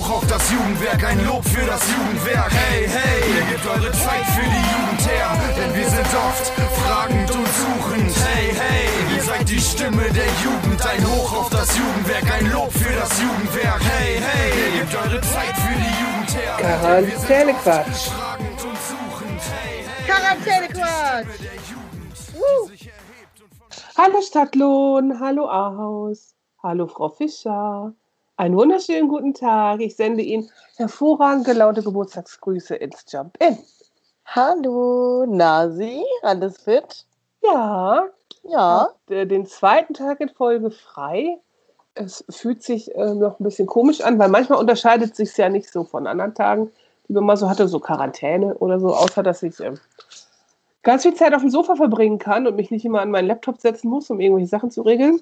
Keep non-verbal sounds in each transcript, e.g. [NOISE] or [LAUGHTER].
hoch auf das Jugendwerk, ein Lob für das Jugendwerk. Hey, hey, ihr gebt eure Zeit für die Jugend her, denn wir sind oft fragend und suchend. Hey, hey, ihr seid die Stimme der Jugend, ein Hoch auf das Jugendwerk, ein Lob für das Jugendwerk. Hey, hey, ihr gebt eure Zeit für die Jugend her. Quarantänequatsch. Quarantänequatsch. Hallo Stadtlohn, hallo Ahaus, hallo Frau Fischer. Einen wunderschönen guten Tag. Ich sende Ihnen hervorragend gelaunte Geburtstagsgrüße ins Jump-In. Hallo, Nasi, alles fit? Ja, Ja. äh, den zweiten Tag in Folge frei. Es fühlt sich äh, noch ein bisschen komisch an, weil manchmal unterscheidet sich ja nicht so von anderen Tagen, die man mal so hatte, so Quarantäne oder so, außer dass ich ähm, ganz viel Zeit auf dem Sofa verbringen kann und mich nicht immer an meinen Laptop setzen muss, um irgendwelche Sachen zu regeln.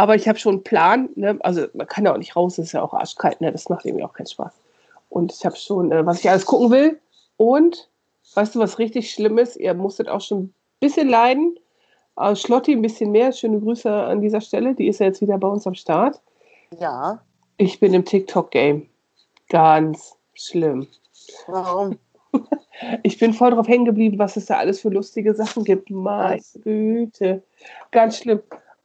Aber ich habe schon einen Plan, ne? also man kann ja auch nicht raus, es ist ja auch arschkalt, ne? das macht irgendwie auch keinen Spaß. Und ich habe schon, äh, was ich alles gucken will. Und weißt du, was richtig schlimm ist? Ihr musstet auch schon ein bisschen leiden. Äh, Schlotti ein bisschen mehr. Schöne Grüße an dieser Stelle. Die ist ja jetzt wieder bei uns am Start. Ja. Ich bin im TikTok-Game. Ganz schlimm. Warum? [LAUGHS] Ich bin voll drauf hängen geblieben, was es da alles für lustige Sachen gibt. Meine Güte. Ganz schlimm.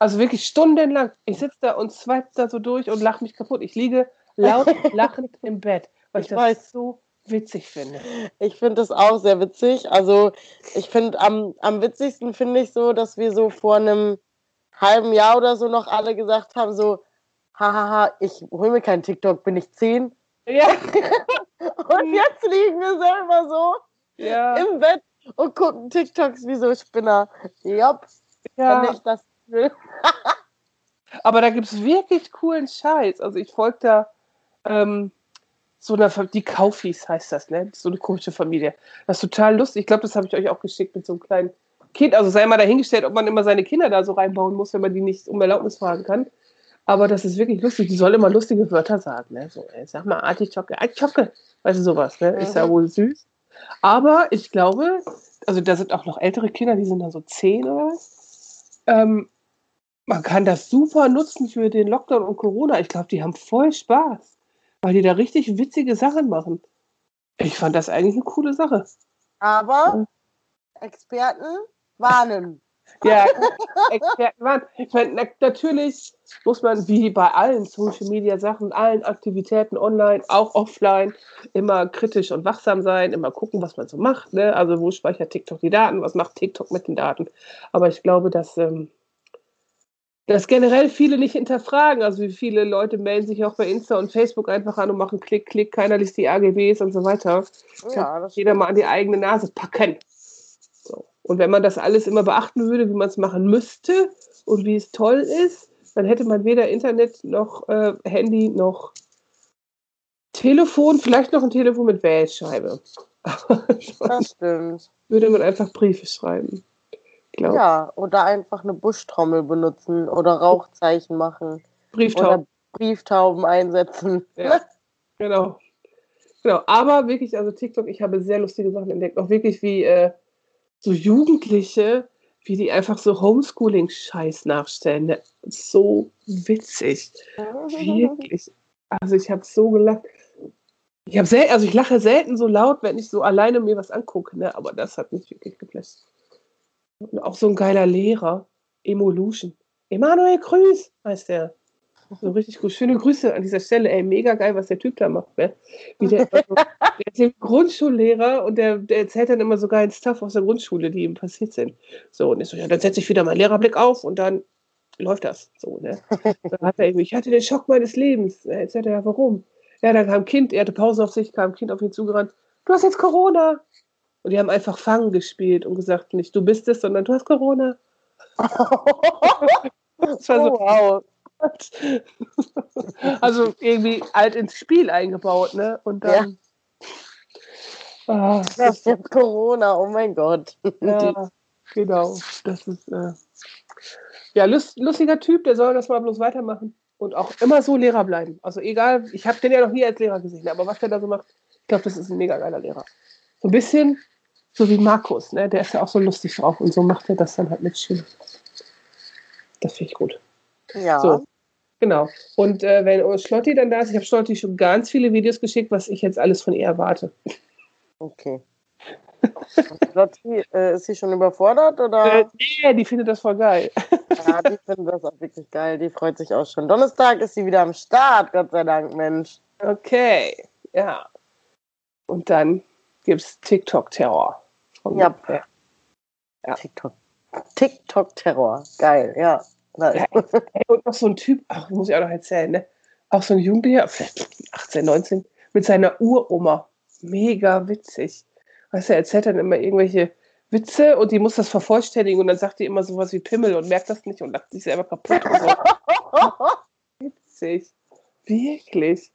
Also wirklich stundenlang. Ich sitze da und swipe da so durch und lache mich kaputt. Ich liege laut [LAUGHS] lachend im Bett, weil ich, Ich das weiß. so witzig finde. Ich finde das auch sehr witzig. Also, ich finde, am, am witzigsten finde ich so, dass wir so vor einem halben Jahr oder so noch alle gesagt haben: so, hahaha, ich hole mir keinen TikTok, bin ich zehn. Ja, [LAUGHS] Und jetzt liegen wir selber so ja, im Bett und gucken TikToks wie so Spinner. Jopp, wenn ja. ich das will. Aber da gibt es wirklich coolen Scheiß. Also ich folge da ähm, so einer, Fa- die Kaufis heißt das, ne? So eine komische Familie. Das ist total lustig. Ich glaube, das habe ich euch auch geschickt mit so einem kleinen Kind. Also sei mal dahingestellt, ob man immer seine Kinder da so reinbauen muss, wenn man die nicht um Erlaubnis fragen kann. Aber das ist wirklich lustig. Die soll immer lustige Wörter sagen, ne? So, ey, sag mal Artichocke, Artichocke. Weißt du, sowas, ne? Ist ja Mhm. wohl süß. Aber ich glaube, also da sind auch noch ältere Kinder, die sind dann so zehn oder was. Ähm, man kann das super nutzen für den Lockdown und Corona. Ich glaube, die haben voll Spaß, weil die da richtig witzige Sachen machen. Ich fand das eigentlich eine coole Sache. Aber Experten warnen. [LAUGHS] Ja, Experten waren. Ich meine, na, natürlich muss man wie bei allen Social Media Sachen, allen Aktivitäten online, auch offline, immer kritisch und wachsam sein, immer gucken, was man so macht. Ne? Also, wo speichert TikTok die Daten? Was macht TikTok mit den Daten? Aber ich glaube, dass. Ähm, dass generell viele nicht hinterfragen. Also wie viele Leute melden sich auch bei Insta und Facebook einfach an und machen Klick, Klick, keiner liest die AGBs und so weiter. Ja, das Jeder mal an die eigene Nase packen. So. Und wenn man das alles immer beachten würde, wie man es machen müsste und wie es toll ist, dann hätte man weder Internet noch äh, Handy noch Telefon, vielleicht noch ein Telefon mit Wählscheibe. [LAUGHS] Das stimmt. würde man einfach Briefe schreiben. Glaub. Ja, oder einfach eine Buschtrommel benutzen oder Rauchzeichen machen Brieftauben. oder Brieftauben einsetzen. Ja. Genau. Genau. Aber wirklich, also TikTok, ich habe sehr lustige Sachen entdeckt. Auch wirklich wie äh, so Jugendliche, wie die einfach so Homeschooling-Scheiß nachstellen. Ne? So witzig. Wirklich. Also ich habe so gelacht. Ich habe also ich lache selten so laut, wenn ich so alleine mir was angucke, ne? Aber das hat mich wirklich geflasht. Und auch so ein geiler Lehrer, Emolution. Emanuel Grüß heißt der. So richtig gut. Schöne Grüße an dieser Stelle. Ey, mega geil, was der Typ da macht. Ne? Wie der, also, [LAUGHS] der ist eben Grundschullehrer und der, der erzählt dann immer so geilen Stuff aus der Grundschule, die ihm passiert sind. So, und ich so, ja, dann setze ich wieder meinen Lehrerblick auf und dann läuft das. So, ne? [LAUGHS] Dann hat er irgendwie, ich hatte den Schock meines Lebens. Er erzählt ja, warum? Ja, dann kam ein Kind, er hatte Pause auf sich, kam ein Kind auf ihn zugerannt. Du hast jetzt Corona. Und die haben einfach Fangen gespielt und gesagt, nicht du bist es, sondern du hast Corona. [LAUGHS] Das war so, oh, wow. [LAUGHS] also irgendwie alt ins Spiel eingebaut, ne? Und dann. Ah, Das das ist Corona, oh mein Gott. ja, genau. Das ist äh, ja lust, lustiger Typ, der soll das mal bloß weitermachen und auch immer so Lehrer bleiben. Also egal, ich habe den ja noch nie als Lehrer gesehen, aber was der da so macht, ich glaube, das ist ein mega geiler Lehrer. So ein bisschen so wie Markus, ne? Der ist ja auch so lustig drauf und so macht er das dann halt mit Schülern. Das finde ich gut. Ja. So. Genau. Und äh, wenn Schlotti dann da ist, ich habe Schlotti schon ganz viele Videos geschickt, was ich jetzt alles von ihr erwarte. Okay. Lotti, äh, ist sie schon überfordert oder? Äh, nee, die findet das voll geil. Ja, die [LAUGHS] findet das auch wirklich geil. Die freut sich auch schon. Donnerstag ist sie wieder am Start, Gott sei Dank, Mensch. Okay, ja. Und dann gibt es TikTok-Terror. Ja. ja. TikTok. TikTok-Terror. Geil, ja. Ja [LAUGHS] und noch so ein Typ, ach, muss ich auch noch erzählen, ne? Auch so ein Jugendlicher, vielleicht 18, 19, mit seiner Uroma. Mega witzig. Weißt du, er erzählt dann immer irgendwelche Witze und die muss das vervollständigen und dann sagt die immer sowas wie Pimmel und merkt das nicht und lacht sich selber kaputt. So. [LAUGHS] Witzig. Wirklich.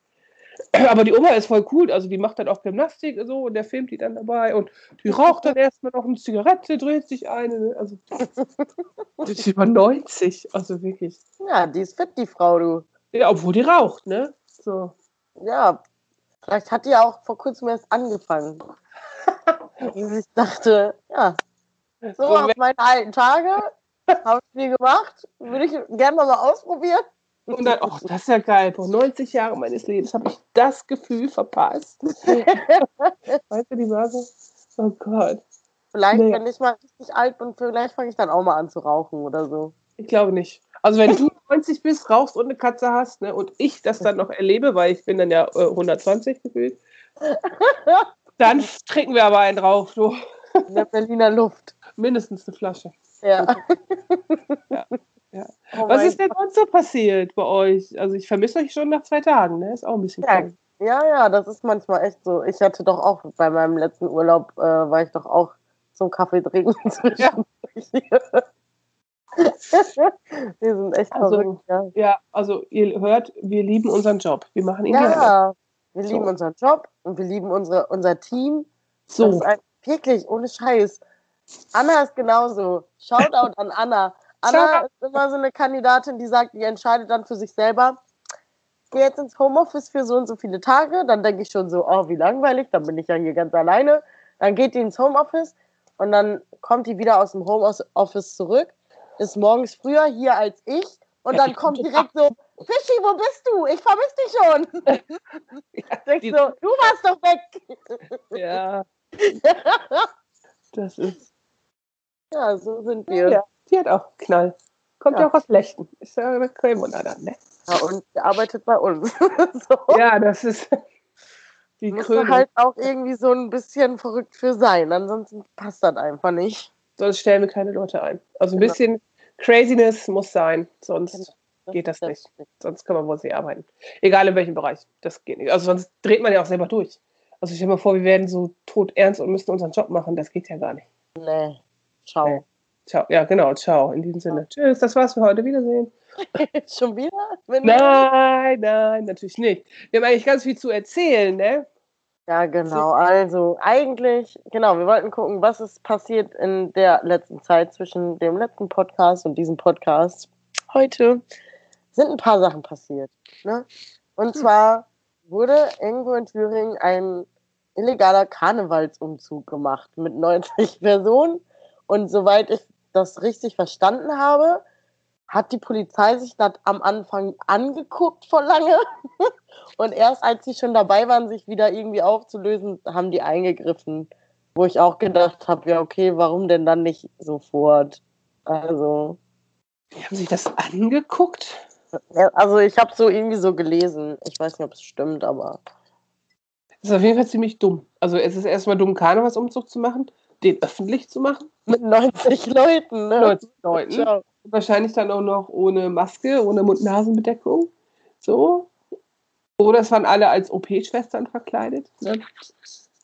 Aber die Oma ist voll cool, also die macht dann auch Gymnastik so und der filmt die dann dabei und die raucht dann erstmal noch eine Zigarette, dreht sich eine, also [LAUGHS] die ist über 90, also wirklich. Ja, die ist fit, die Frau, du. Ja, obwohl die raucht, ne? So. Ja, vielleicht hat die auch vor kurzem erst angefangen. [LAUGHS] ich dachte, ja, so auf meine alten Tage habe ich viel gemacht, würde ich gerne mal ausprobieren. Und dann, oh, das ist ja geil. Vor 90 Jahren meines Lebens habe ich das Gefühl verpasst. [LAUGHS] weißt du, die war so, oh Gott. Vielleicht, nee. wenn ich mal richtig alt bin, vielleicht fange ich dann auch mal an zu rauchen oder so. Ich glaube nicht. Also wenn du [LAUGHS] 90 bist, rauchst und eine Katze hast, ne, und ich das dann noch erlebe, weil ich bin dann ja äh, 120 gefühlt, [LAUGHS] dann trinken wir aber einen drauf. So. In der Berliner Luft. Mindestens eine Flasche. Ja. ja. Oh Was ist denn sonst so passiert bei euch? Also ich vermisse euch schon nach zwei Tagen, ne? Ist auch ein bisschen ja, Ja, ja, das ist manchmal echt so. Ich hatte doch auch bei meinem letzten Urlaub, äh, war ich doch auch zum Kaffee trinken [LAUGHS] ja. [LAUGHS] wir sind echt also, verrückt, ja. Ja, also ihr hört, wir lieben unseren Job. Wir machen ihn ja, gerne. Wir lieben so. unseren Job und wir lieben unsere, unser Team. So. Das ist ein, wirklich, ohne Scheiß. Anna ist genauso. Shoutout an Anna. Anna ist immer so eine Kandidatin, die sagt, die entscheidet dann für sich selber, gehe jetzt ins Homeoffice für so und so viele Tage. Dann denke ich schon so, oh, wie langweilig, dann bin ich ja hier ganz alleine. Dann geht die ins Homeoffice und dann kommt die wieder aus dem Homeoffice zurück, ist morgens früher hier als ich und dann kommt [LAUGHS] direkt so, Fischi, wo bist du? Ich vermisse dich schon. [LAUGHS] Ja, ich so, du warst doch weg. Ja. [LAUGHS] Das ist. Ja, so sind wir. Ja. Die hat auch Knall. Kommt ja, ja auch aus Lechten. Ist ja eine Cremona dann, ne? Ja, und arbeitet bei uns. [LAUGHS] so. Ja, das ist die Muss halt auch irgendwie so ein bisschen verrückt für sein. Ansonsten passt das einfach nicht. Sonst stellen wir keine Leute ein. Also ein genau. bisschen Craziness muss sein, sonst genau. geht das nicht. Sonst kann man wohl sie arbeiten. Egal in welchem Bereich. Das geht nicht. Also sonst dreht man ja auch selber durch. Also stell dir mal vor, wir werden so tot ernst und müssen unseren Job machen. Das geht ja gar nicht. Nee. Ciao. Nee. Ciao. Ja, genau. Ciao. In diesem Sinne. Tschüss. Das war's für heute. Wiedersehen. [LAUGHS] Schon wieder? Wenn nein, nein, natürlich nicht. Wir haben eigentlich ganz viel zu erzählen, ne? Ja, genau. Also eigentlich, genau, wir wollten gucken, was ist passiert in der letzten Zeit zwischen dem letzten Podcast und diesem Podcast. Heute sind ein paar Sachen passiert. Ne? Und hm. zwar wurde irgendwo in Thüringen ein illegaler Karnevalsumzug gemacht mit 90 [LAUGHS] Personen. Und soweit ich das richtig verstanden habe, hat die Polizei sich das am Anfang angeguckt vor lange. [LAUGHS] Und erst als sie schon dabei waren, sich wieder irgendwie aufzulösen, haben die eingegriffen. Wo ich auch gedacht habe, ja, okay, warum denn dann nicht sofort? Also. Die haben sich das angeguckt? Also ich habe so irgendwie so gelesen. Ich weiß nicht, ob es stimmt, aber. Das ist auf jeden Fall ziemlich dumm. Also es ist erstmal dumm, Karnevalsumzug zu machen, den öffentlich zu machen. Mit 90 [LAUGHS] Leuten, ne? 90 Leuten. Ciao. Wahrscheinlich dann auch noch ohne Maske, ohne Mund-Nasen-Bedeckung. So. Oder es waren alle als OP-Schwestern verkleidet. Ne?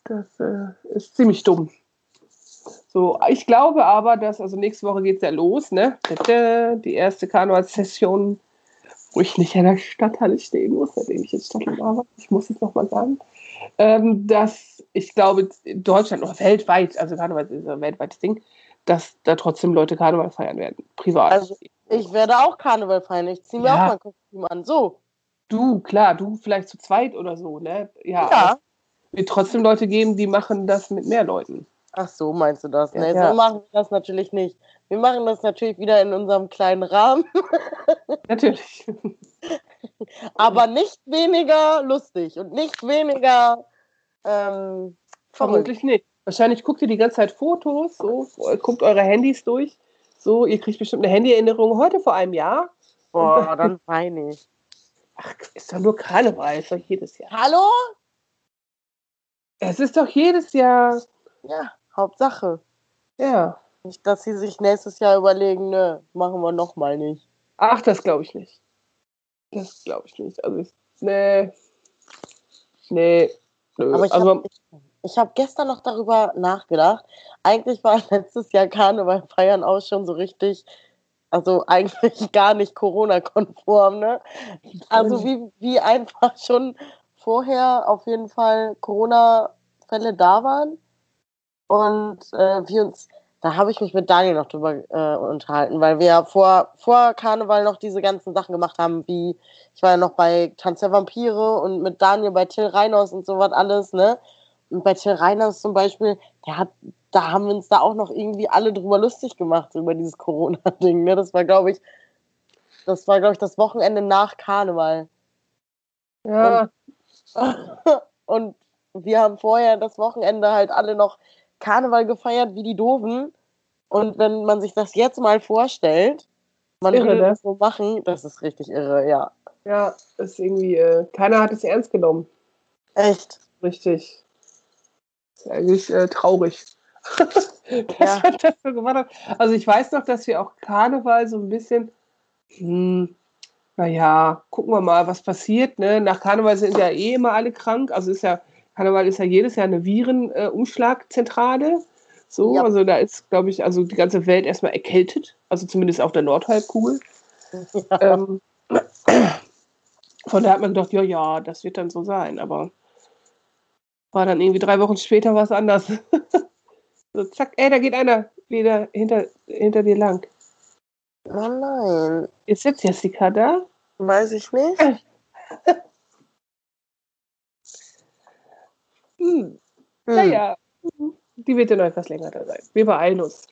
Das äh, ist ziemlich dumm. So, ich glaube aber, dass, also nächste Woche geht es ja los, ne? Die erste Karnevalssession, wo ich nicht in der Stadthalle stehen muss, seitdem ich jetzt Stadthalle arbeite. Ich muss es nochmal sagen. Ähm, dass ich glaube, Deutschland oder weltweit, also Karneval ist ein weltweites Ding, dass da trotzdem Leute Karneval feiern werden. Privat. Also ich werde auch Karneval feiern. Ich ziehe mir ja. auch mein Kostüm an. So. Du, klar, du vielleicht zu zweit oder so, ne? Ja. ja. Wird trotzdem Leute geben, die machen das mit mehr Leuten. Ach so, meinst du das? Ja, nee, ja. so machen wir das natürlich nicht. Wir machen das natürlich wieder in unserem kleinen Rahmen, [LAUGHS] Natürlich. [LAUGHS] aber nicht weniger lustig und nicht weniger ähm. Vermutlich nicht. Wahrscheinlich guckt ihr die ganze Zeit Fotos, so, guckt eure Handys durch. So, ihr kriegt bestimmt eine Handyerinnerung heute vor einem Jahr. Boah, dann weine ich. Ach, ist doch nur Karneval, ist doch jedes Jahr. Hallo? Es ist doch jedes Jahr. Ja, Hauptsache. Ja. Nicht, dass sie sich nächstes Jahr überlegen, ne, machen wir nochmal nicht. Ach, das glaube ich nicht. Das glaube ich nicht. Also, ich, nee. Nee. Nö. Aber ich also, habe hab gestern noch darüber nachgedacht. Eigentlich war [LAUGHS] letztes Jahr Karneval feiern auch schon so richtig, also eigentlich [LAUGHS] gar nicht Corona-konform, ne? Also wie, wie einfach schon vorher auf jeden Fall Corona-Fälle da waren. Und äh, wir uns, da habe ich mich mit Daniel noch drüber äh, unterhalten, weil wir ja vor, vor Karneval noch diese ganzen Sachen gemacht haben, wie ich war ja noch bei Tanz der Vampire und mit Daniel bei Till Reiners und sowas alles, ne? Und bei Till Reiners zum Beispiel, der hat, da haben wir uns da auch noch irgendwie alle drüber lustig gemacht, über dieses Corona-Ding, ne? Das war, glaube ich, das war, glaube ich, das Wochenende nach Karneval. ja, Und [LAUGHS] wir haben vorher das Wochenende halt alle noch Karneval gefeiert wie die Doofen. Und wenn man sich das jetzt mal vorstellt, man Irre, würde ne? das so machen, das ist richtig irre, ja. ja, ist irgendwie, äh, keiner hat es ernst genommen. Echt. Richtig. Ist eigentlich äh, traurig. dass [LAUGHS] Ja. man das so gemacht hat. Also ich weiß noch, dass wir auch Karneval so ein bisschen, hm, naja, gucken wir mal, was passiert. Ne? Nach Karneval sind ja eh immer alle krank. Also ist ja, Karneval ist ja jedes Jahr eine Virenumschlagzentrale. So, Ja. also da ist, glaube ich, also die ganze Welt erstmal erkältet. Also zumindest auf der Nordhalbkugel. [LAUGHS] Ähm, von daher hat man gedacht, ja, ja, das wird dann so sein, aber war dann irgendwie drei Wochen später was anders. [LAUGHS] so, zack, ey, da geht einer wieder hinter, hinter dir lang. Oh nein, Ist jetzt Jessica da? weiß ich nicht. [LAUGHS] Hm, Hm. naja, die wird dann noch etwas länger da sein. Wir beeilen uns.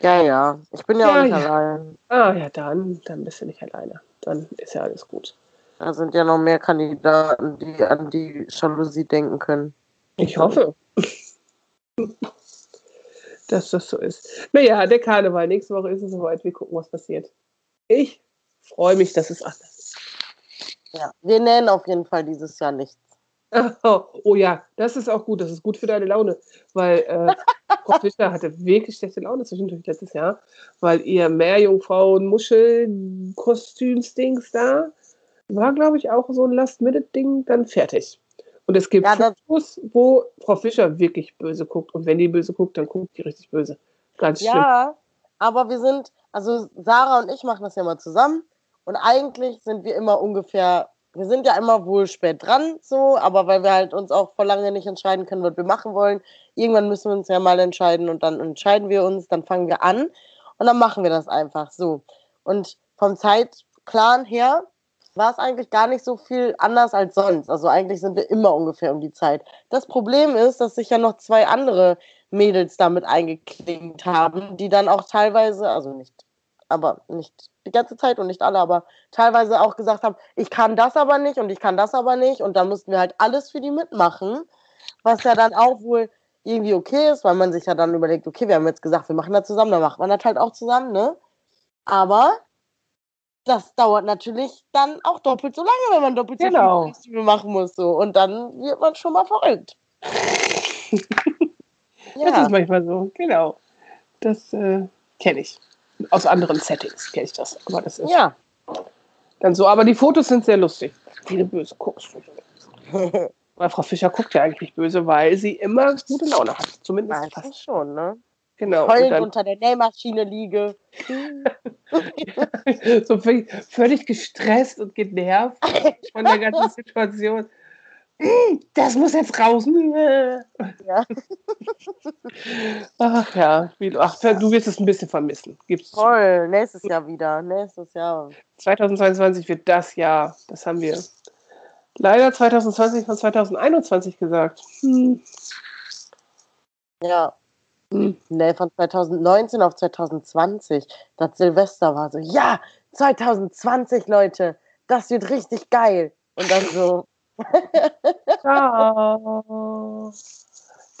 Ja, ja. Ich bin ja, Ja, auch nicht ja. allein. Ah ja, dann, dann bist du nicht alleine. Dann ist ja alles gut. Da sind ja noch mehr Kandidaten, die an die Jalousie denken können. Ich hoffe, [LAUGHS] dass das so ist. Naja, der Karneval. Nächste Woche ist es soweit. Wir gucken, was passiert. Ich freue mich, dass es anders ist. Ja. Wir nähen auf jeden Fall dieses Jahr nichts. Oh, [LAUGHS] oh ja, das ist auch gut. Das ist gut für deine Laune. Weil äh, [LAUGHS] Frau Fischer hatte wirklich schlechte Laune zwischendurch letztes Jahr, weil ihr Meerjungfrauen Muschel-Kostüms-Dings da war, glaube ich, auch so ein Last-Minute-Ding dann fertig. Und es gibt Ja, Fotos, wo Frau Fischer wirklich böse guckt. Und wenn die böse guckt, dann guckt die richtig böse. Ganz schlimm. Ja, aber wir sind, also Sarah und ich machen das ja mal zusammen und eigentlich sind wir immer ungefähr, wir sind ja immer wohl spät dran, so, aber weil wir halt uns auch vor lange nicht entscheiden können, was wir machen wollen, irgendwann müssen wir uns ja mal entscheiden und dann entscheiden wir uns, dann fangen wir an und dann machen wir das einfach so. Und vom Zeitplan her war es eigentlich gar nicht so viel anders als sonst. Also eigentlich sind wir immer ungefähr um die Zeit. Das Problem ist, dass sich ja noch zwei andere Mädels damit eingeklinkt haben, die dann auch teilweise, also nicht, aber nicht die ganze Zeit und nicht alle, aber teilweise auch gesagt haben, ich kann das aber nicht und ich kann das aber nicht und dann mussten wir halt alles für die mitmachen, was ja dann auch wohl irgendwie okay ist, weil man sich ja dann überlegt, okay, wir haben jetzt gesagt, wir machen das zusammen, dann macht man das halt auch zusammen, ne? Aber das dauert natürlich dann auch doppelt so lange, wenn man doppelt so Genau. viele Kostüme machen muss, so und dann wird man schon mal verrückt. [LAUGHS] Das ist manchmal so, genau. Das äh, kenne ich. Aus anderen Settings kenne ich das. Aber das ist ja. dann so. Aber die Fotos sind sehr lustig. Wie du böse guckst. [LAUGHS] Weil Frau Fischer guckt ja eigentlich nicht böse, weil sie immer gute Laune hat. Zumindest Meistens fast. schon, ne? Genau. Heulend unter der Nähmaschine liege. [LAUGHS] so völlig, völlig gestresst und genervt von der ganzen [LAUGHS] Situation. "Mm, Das muss jetzt raus. Ja. [LAUGHS] Ach ja, ach, du wirst es ein bisschen vermissen. Gibt's. Voll, nächstes Jahr wieder. Nächstes Jahr. 2022 wird das Jahr. Das haben wir leider 2020 von 2021 gesagt. Hm. Ja. Hm. Nee, von 2019 auf 2020. Das Silvester war so, ja, 2020, Leute, das wird richtig geil. Und dann so. [LAUGHS] Ciao.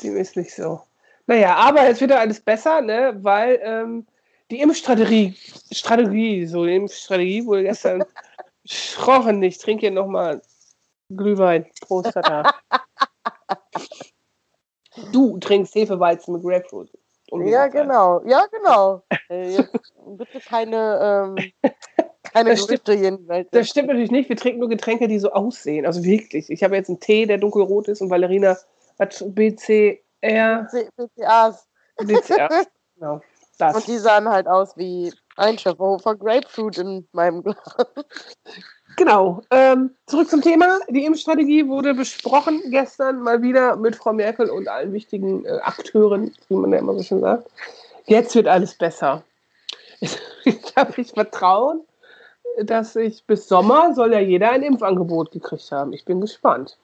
Dem ist nicht so. Naja, aber jetzt wird ja alles besser, ne? weil ähm, die Impfstrategie, Strategie, so die Impfstrategie wurde gestern [LAUGHS] besprochen. Ich trinke hier nochmal Glühwein. Prost, Tata. du trinkst Hefeweizen mit Grapefruit. Ja, genau. Ja, genau. [LAUGHS] Äh, bitte keine, ähm, keine das Gerüchte die Welt. Das stimmt natürlich nicht. Wir trinken nur Getränke, die so aussehen. Also wirklich. Ich habe jetzt einen Tee, der dunkelrot ist und Valerina hat BCR. BCAs. BCR. [LAUGHS] Genau. Das. Und die sahen halt aus wie ein Schöpferhofer Grapefruit in meinem Glas. Genau. Ähm, zurück zum Thema. Die Impfstrategie wurde besprochen gestern mal wieder mit Frau Merkel und allen wichtigen äh, Akteuren, wie man ja immer so schön sagt. Jetzt wird alles besser. [LAUGHS] Ich habe ich Vertrauen, dass ich bis Sommer soll ja jeder ein Impfangebot gekriegt haben. Ich bin gespannt.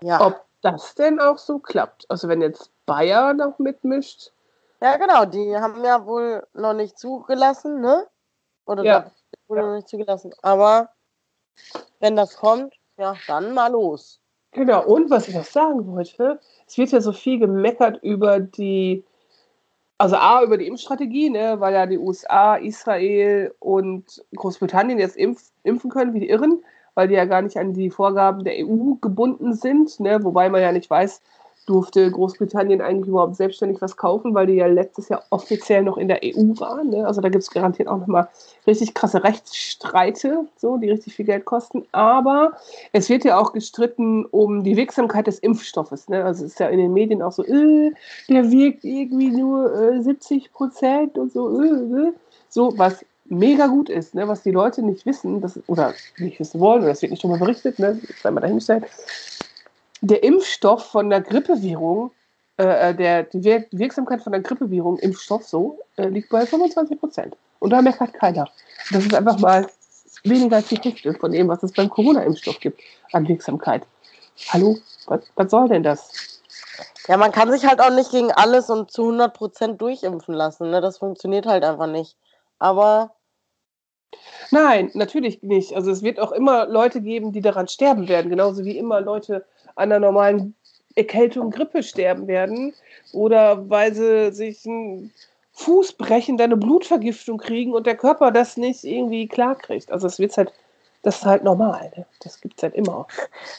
Ja. Ob das denn auch so klappt. Also wenn jetzt Bayer noch mitmischt. Ja, genau, die haben ja wohl noch nicht zugelassen, ne? Oder ja. wurde noch nicht zugelassen. Aber wenn das kommt, ja, dann mal los. Genau, und was ich noch sagen wollte, es wird ja so viel gemeckert über die, also A, über die Impfstrategie, ne, weil ja die USA, Israel und Großbritannien jetzt impf, impfen können wie die Irren, weil die ja gar nicht an die Vorgaben der EU gebunden sind, ne, wobei man ja nicht weiß, durfte Großbritannien eigentlich überhaupt selbstständig was kaufen, weil die ja letztes Jahr offiziell noch in der EU waren. Ne? Also da gibt es garantiert auch nochmal richtig krasse Rechtsstreite, so, die richtig viel Geld kosten. Aber es wird ja auch gestritten um die Wirksamkeit des Impfstoffes. Ne? Also es ist ja in den Medien auch so, äh, der wirkt irgendwie nur äh, 70 Prozent und so, äh, äh, so, was mega gut ist, ne? was die Leute nicht wissen das, oder nicht wissen wollen, oder es wird nicht drüber berichtet, ne? sei mal dahingestellt der Impfstoff von der Grippewährung, äh, äh, der, die Wirksamkeit von der Grippewährung, Impfstoff so, äh, liegt bei 25 Prozent. Und da meckert keiner. Das ist einfach mal weniger als die Hälfte von dem, was es beim Corona-Impfstoff gibt an Wirksamkeit. Hallo, was, was soll denn das? Ja, man kann sich halt auch nicht gegen alles und zu 100 Prozent durchimpfen lassen. Ne? Das funktioniert halt einfach nicht. Aber Nein, natürlich nicht. Also es wird auch immer Leute geben, die daran sterben werden, genauso wie immer Leute an einer normalen Erkältung, Grippe sterben werden oder weil sie sich einen Fuß brechen, eine Blutvergiftung kriegen und der Körper das nicht irgendwie klar kriegt. Also es wird halt, das ist halt normal. Ne? Das gibt es halt immer.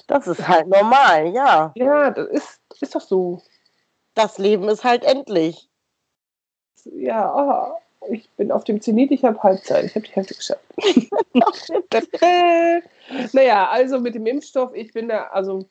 Das ist halt normal, ja. Ja, das ist, ist doch so. Das Leben ist halt endlich. Ja, oh, ich bin auf dem Zenit, ich habe Halbzeit, ich habe die Hälfte geschafft. [LAUGHS] [LAUGHS] naja, also mit dem Impfstoff, ich bin da, also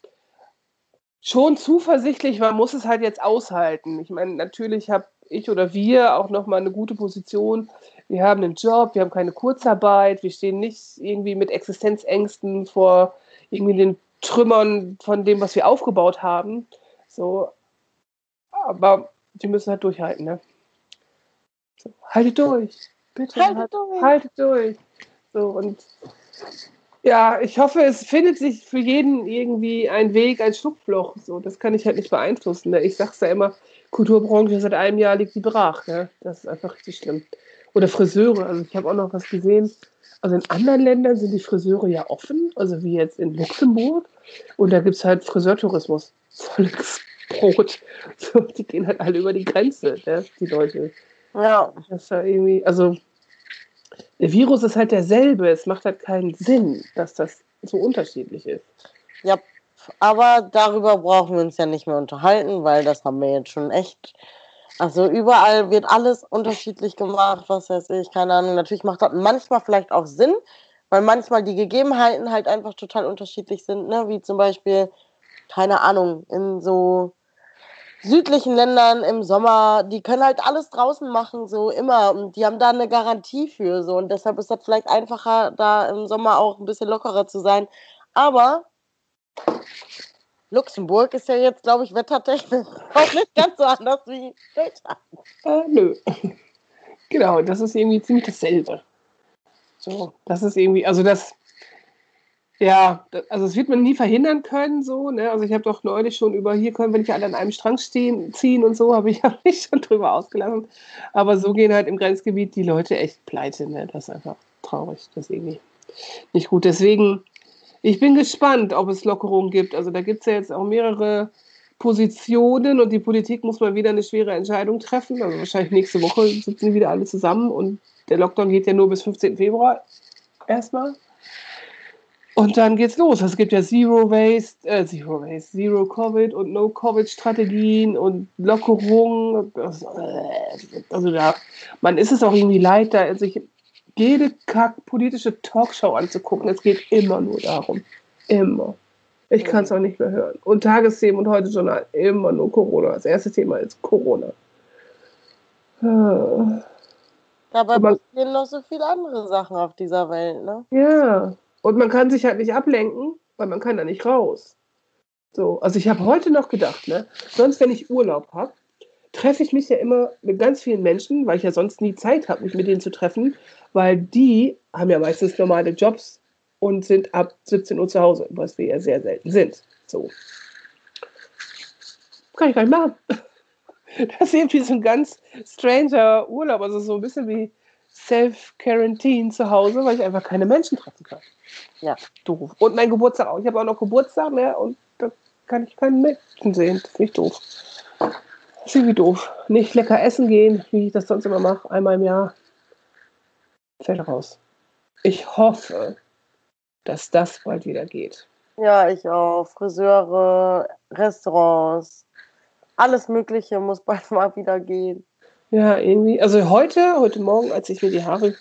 schon zuversichtlich, man muss es halt jetzt aushalten. Ich meine, natürlich habe ich oder wir auch nochmal eine gute Position. Wir haben einen Job, wir haben keine Kurzarbeit, wir stehen nicht irgendwie mit Existenzängsten vor irgendwie den Trümmern von dem, was wir aufgebaut haben. So, aber wir müssen halt durchhalten, ne? So, haltet durch, bitte, haltet, halt, durch. haltet durch. So und ja, ich hoffe, es findet sich für jeden irgendwie ein Weg, ein Schlupfloch. So, das kann ich halt nicht beeinflussen. Ne? Ich sag's ja immer, Kulturbranche seit einem Jahr liegt die brach. Ne? Das ist einfach richtig schlimm. Oder Friseure. Also ich habe auch noch was gesehen. Also in anderen Ländern sind die Friseure ja offen, also wie jetzt in Luxemburg. Und da gibt es halt Friseurtourismus. [LAUGHS] Volles Brot. So, die gehen halt alle über die Grenze, ne? die Leute. Ja. Das ist ja irgendwie, also der Virus ist halt derselbe. Es macht halt keinen Sinn, dass das so unterschiedlich ist. Ja, aber darüber brauchen wir uns ja nicht mehr unterhalten, weil das haben wir jetzt schon echt. Also überall wird alles unterschiedlich gemacht, was weiß ich, keine Ahnung. Natürlich macht das manchmal vielleicht auch Sinn, weil manchmal die Gegebenheiten halt einfach total unterschiedlich sind, ne? Wie zum Beispiel, keine Ahnung, in so südlichen Ländern im Sommer, die können halt alles draußen machen, so immer. Und die haben da eine Garantie für, so. Und deshalb ist das vielleicht einfacher, da im Sommer auch ein bisschen lockerer zu sein. Aber Luxemburg ist ja jetzt, glaube ich, wettertechnisch [LAUGHS] auch nicht ganz so anders wie Deutschland. Äh, nö. [LAUGHS] Genau, das ist irgendwie ziemlich dasselbe. So, das ist irgendwie, also das Ja, also das wird man nie verhindern können, so, ne? Also ich habe doch neulich schon über hier können wir nicht alle an einem Strang stehen, ziehen und so, habe ich [LAUGHS] ja nicht schon drüber ausgelassen. Aber so gehen halt im Grenzgebiet die Leute echt pleite, ne? Das ist einfach traurig, das ist irgendwie nicht gut. Deswegen, ich bin gespannt, ob es Lockerungen gibt. Also da gibt es ja jetzt auch mehrere Positionen und die Politik muss mal wieder eine schwere Entscheidung treffen. Also wahrscheinlich nächste Woche sitzen wieder alle zusammen und der Lockdown geht ja nur bis 15. Februar erstmal. Und dann geht's los. Es gibt ja Zero Waste, äh, Zero Waste, Zero Covid und No Covid Strategien und Lockerungen. Also da, man ist es auch irgendwie leid, da sich jede kack politische Talkshow anzugucken. Es geht immer nur darum. Immer. Ich kann es auch nicht mehr hören. Und Tagesthemen und heute Journal immer nur Corona. Das erste Thema ist Corona. Dabei passieren noch so viele andere Sachen auf dieser Welt, ne? Ja. Und man kann sich halt nicht ablenken, weil man kann da nicht raus. So, also ich habe heute noch gedacht, ne, sonst wenn ich Urlaub habe, treffe ich mich ja immer mit ganz vielen Menschen, weil ich ja sonst nie Zeit habe, mich mit denen zu treffen, weil die haben ja meistens normale Jobs und sind ab 17 Uhr zu Hause, was wir ja sehr selten sind. So. Kann ich gar nicht machen. [LAUGHS] Das ist irgendwie so ein ganz stranger Urlaub, also so ein bisschen wie Self-Quarantine zu Hause, weil ich einfach keine Menschen treffen kann. Ja. Doof. Und mein Geburtstag auch. Ich habe auch noch Geburtstag, ne? Und da kann ich keinen Menschen sehen. Das ist nicht doof. Das ist irgendwie doof. Nicht lecker essen gehen, wie ich das sonst immer mache, einmal im Jahr. Fällt raus. Ich hoffe, dass das bald wieder geht. Ja, ich auch. Friseure, Restaurants, alles Mögliche muss bald [LAUGHS] mal wieder gehen. Ja, irgendwie. Also heute, heute Morgen, als ich mir die Haare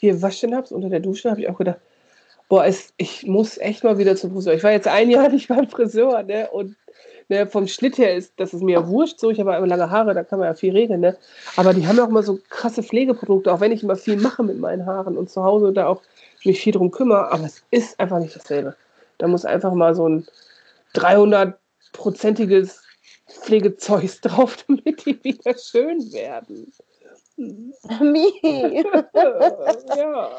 gewaschen habe, unter der Dusche, habe ich auch gedacht, boah, es, ich muss echt mal wieder zum Friseur. Ich war jetzt ein Jahr [LAUGHS] nicht beim Friseur, ne? Und ne, vom Schnitt her ist, das ist mir ja wurscht so. Ich habe immer lange Haare, da kann man ja viel regeln, ne? Aber die haben ja auch immer so krasse Pflegeprodukte, auch wenn ich immer viel mache mit meinen Haaren und zu Hause da auch mich viel drum kümmere. Aber es ist einfach nicht dasselbe. Da muss einfach mal so ein 300-prozentiges Pflegezeugs [LAUGHS] drauf, damit die wieder schön werden. Mie. [LAUGHS] ja.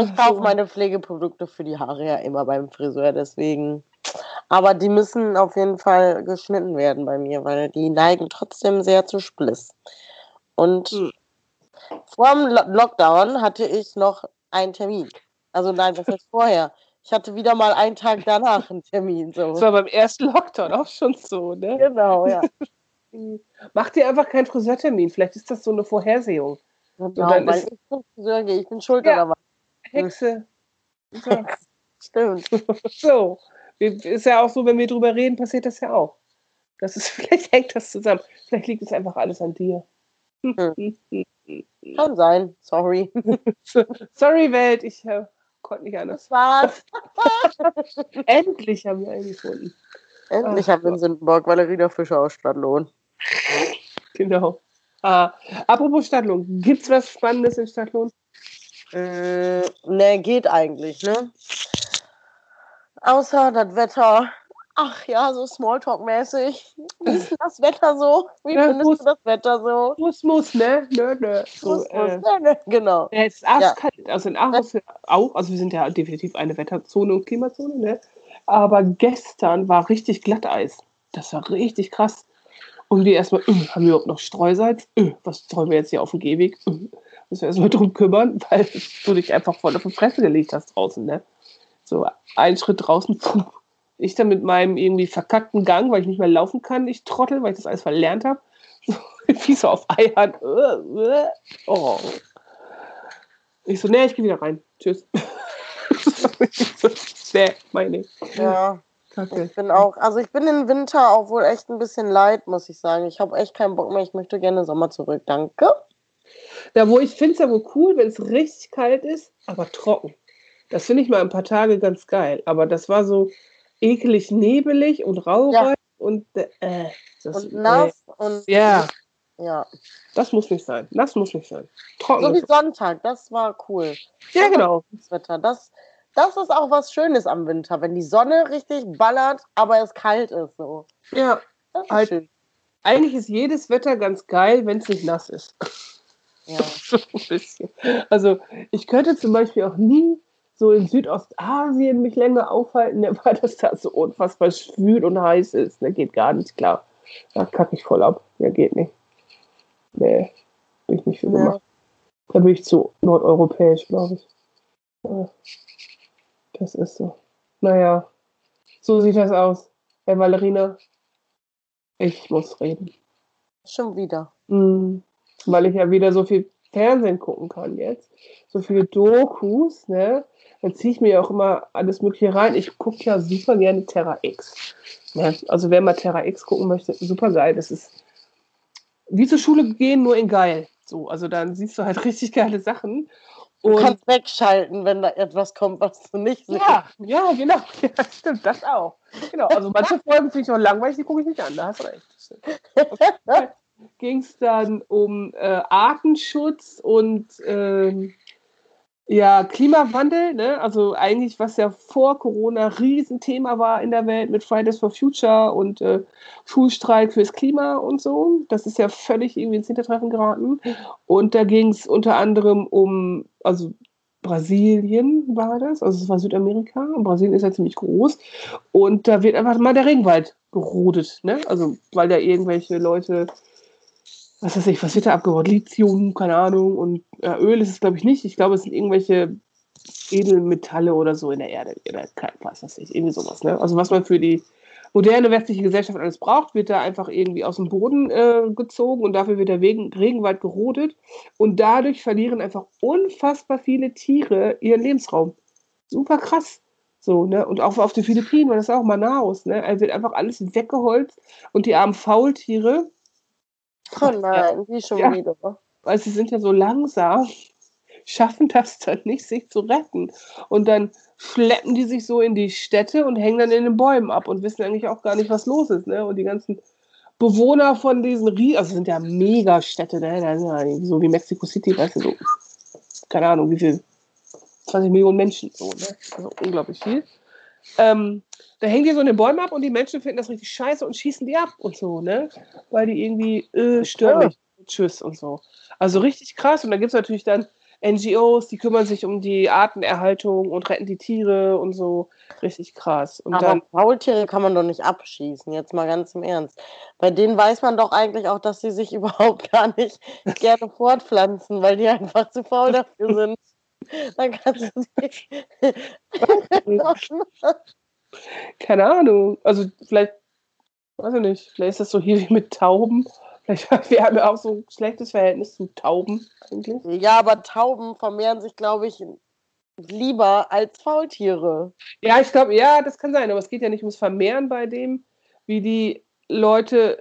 Ich kaufe meine Pflegeprodukte für die Haare ja immer beim Friseur, deswegen. Aber die müssen auf jeden Fall geschnitten werden bei mir, weil die neigen trotzdem sehr zu Spliss. Und hm. vor dem Lockdown hatte ich noch einen Termin. Also nein, das heißt vorher. Ich hatte wieder mal einen Tag danach einen Termin. So. Das war beim ersten Lockdown auch schon so, ne? Genau, ja. [LAUGHS] Mach dir einfach keinen Friseurtermin. Vielleicht ist das so eine Vorhersehung. Genau, weil ist... ich zum Friseur gehe. Ich bin schuld ja. daran. Hexe. [LAUGHS] So. Stimmt. So. Ist ja auch so, wenn wir drüber reden, passiert das ja auch. Das ist, [LAUGHS] vielleicht hängt das zusammen. Vielleicht liegt es einfach alles an dir. Hm. Kann sein. Sorry. Sorry, Welt. Ich äh, konnte nicht anders. Das [LAUGHS] war's. Endlich haben wir einen gefunden. Endlich Ach, haben wir einen Sündenbock. Valerina Fischer aus Stadtlohn. Genau. Ah, apropos Stadtlohn. Gibt's was Spannendes in Stadtlohn? Äh, ne, geht eigentlich, ne? Außer das Wetter. Ach ja, so Smalltalk-mäßig. Wie ist denn das Wetter so? Wie ja, findest muss, du das Wetter so? Muss, muss, ne? Nö, nö. So, muss, äh, muss, ne, ne. Genau. Ja, es ist arschkalt. Ja. Also in Aarhus auch. Also wir sind ja definitiv eine Wetterzone und Klimazone, ne? Aber gestern war richtig Glatteis. Das war richtig krass. Und die erstmal, äh, haben wir überhaupt noch Streusalz? Äh, was sollen wir jetzt hier auf dem Gehweg? Äh, müssen wir erstmal [LAUGHS] drum kümmern, weil du dich einfach voll auf die Fresse gelegt hast draußen, ne? So, einen Schritt draußen, [LAUGHS] pfuh. Ich dann mit meinem irgendwie verkackten Gang, weil ich nicht mehr laufen kann, ich trottel, weil ich das alles verlernt habe. [LAUGHS] Wie so auf Eiern. Oh. Ich so, nee, ich gehe wieder rein. Tschüss. [LAUGHS] nee, meine ich. Ja. Kacke. Ich bin auch, also ich bin im Winter auch wohl echt ein bisschen leid, muss ich sagen. Ich habe echt keinen Bock mehr. Ich möchte gerne Sommer zurück. Danke. Ja, wo ich finde es ja wohl cool, wenn es richtig kalt ist, aber trocken. Das finde ich mal ein paar Tage ganz geil. Aber das war so ekelig nebelig und raureich ja. und äh, das, und nass äh, und ja. Ja. Das muss nicht sein. Das muss nicht sein. Trocken. So wie Sonntag, das war cool. Ja, genau. Das Wetter. Das, das ist auch was Schönes am Winter, wenn die Sonne richtig ballert, aber es kalt ist so. Ja. Das ist halt, schön. Eigentlich ist jedes Wetter ganz geil, wenn es nicht nass ist. Ja. [LAUGHS] so ein bisschen. Also ich könnte zum Beispiel auch nie so in Südostasien mich länger aufhalten, ne, weil [LAUGHS] das da so unfassbar schwül und heiß ist. Ne, geht gar nicht klar. Da kacke ich voll ab. Ja, geht nicht. Nee, bin ich nicht für gemacht. Da bin ich zu nordeuropäisch, glaube ich. Ja, das ist so. Naja, so sieht das aus. Herr Valerina, ich muss reden. Schon wieder. Mhm. Weil ich ja wieder so viel Fernsehen gucken kann jetzt. So viele Dokus, ne? Dann ziehe ich mir ja auch immer alles Mögliche rein. Ich gucke ja super gerne Terra X. Ne? Also wer mal Terra X gucken möchte, super geil. Das ist wie zur Schule gehen, nur in geil. So, also dann siehst du halt [LAUGHS] richtig geile Sachen. Du Und kannst wegschalten, wenn da etwas kommt, was du nicht siehst. ja, ja, genau. [LAUGHS] Ja, stimmt, das auch. Genau, also manche Folgen finde ich auch langweilig, die gucke ich nicht an, da hast du recht. [LAUGHS] Ging es dann um äh, Artenschutz und ähm, ja, Klimawandel, ne? also eigentlich, was ja vor Corona Riesenthema war in der Welt mit Fridays for Future und äh, Schulstreik fürs Klima und so. Das ist ja völlig irgendwie ins Hintertreffen geraten. Und da ging es unter anderem um, also Brasilien war das, also es war Südamerika und Brasilien ist ja ziemlich groß und da wird einfach mal der Regenwald gerodet, ne? Also weil da irgendwelche Leute, was weiß ich, was wird da abgebaut? Lithium, keine Ahnung und ja, Öl ist es glaube ich nicht. Ich glaube, es sind irgendwelche Edelmetalle oder so in der Erde oder was weiß ich, irgendwie sowas, ne? Also was man für die moderne westliche Gesellschaft alles braucht, wird da einfach irgendwie aus dem Boden äh, gezogen und dafür wird der Wegen, Regenwald gerodet und dadurch verlieren einfach unfassbar viele Tiere ihren Lebensraum. Super krass. So, ne? Und auch auf den Philippinen war das auch Manaus, ne? Also wird einfach alles weggeholzt und die armen Faultiere, Oh nein, wie schon Ja. wieder. weil sie sind ja so langsam, schaffen das dann nicht, sich zu retten. Und dann schleppen die sich so in die Städte und hängen dann in den Bäumen ab und wissen eigentlich auch gar nicht, was los ist. Ne? Und die ganzen Bewohner von diesen Rie also sind ja Megastädte, ne? So wie Mexico City, weißt du, so, keine Ahnung, wie viel, 20 Millionen Menschen, so, ne? Also unglaublich viel. Ähm, da hängen die so in den Bäumen ab und die Menschen finden das richtig scheiße und schießen die ab und so, ne? Weil die irgendwie äh, stören mich. Tschüss und so. Also richtig krass. Und dann gibt es natürlich dann NGOs, die kümmern sich um die Artenerhaltung und retten die Tiere und so. Richtig krass. Und Aber dann, Faultiere kann man doch nicht abschießen, jetzt mal ganz im Ernst. Bei denen weiß man doch eigentlich auch, dass sie sich [LAUGHS] überhaupt gar nicht [LAUGHS] gerne fortpflanzen, weil die einfach zu faul dafür sind. Dann kannst du sie. [LAUGHS] keine Ahnung. Also vielleicht, weiß ich nicht, vielleicht ist das so hier wie mit Tauben. Vielleicht [LAUGHS] wir haben ja auch so ein schlechtes Verhältnis zu Tauben eigentlich. ja, aber Tauben vermehren sich, glaube ich, lieber als Faultiere. Ja, ich glaube, ja, das kann sein, aber es geht ja nicht ums Vermehren bei dem, wie die Leute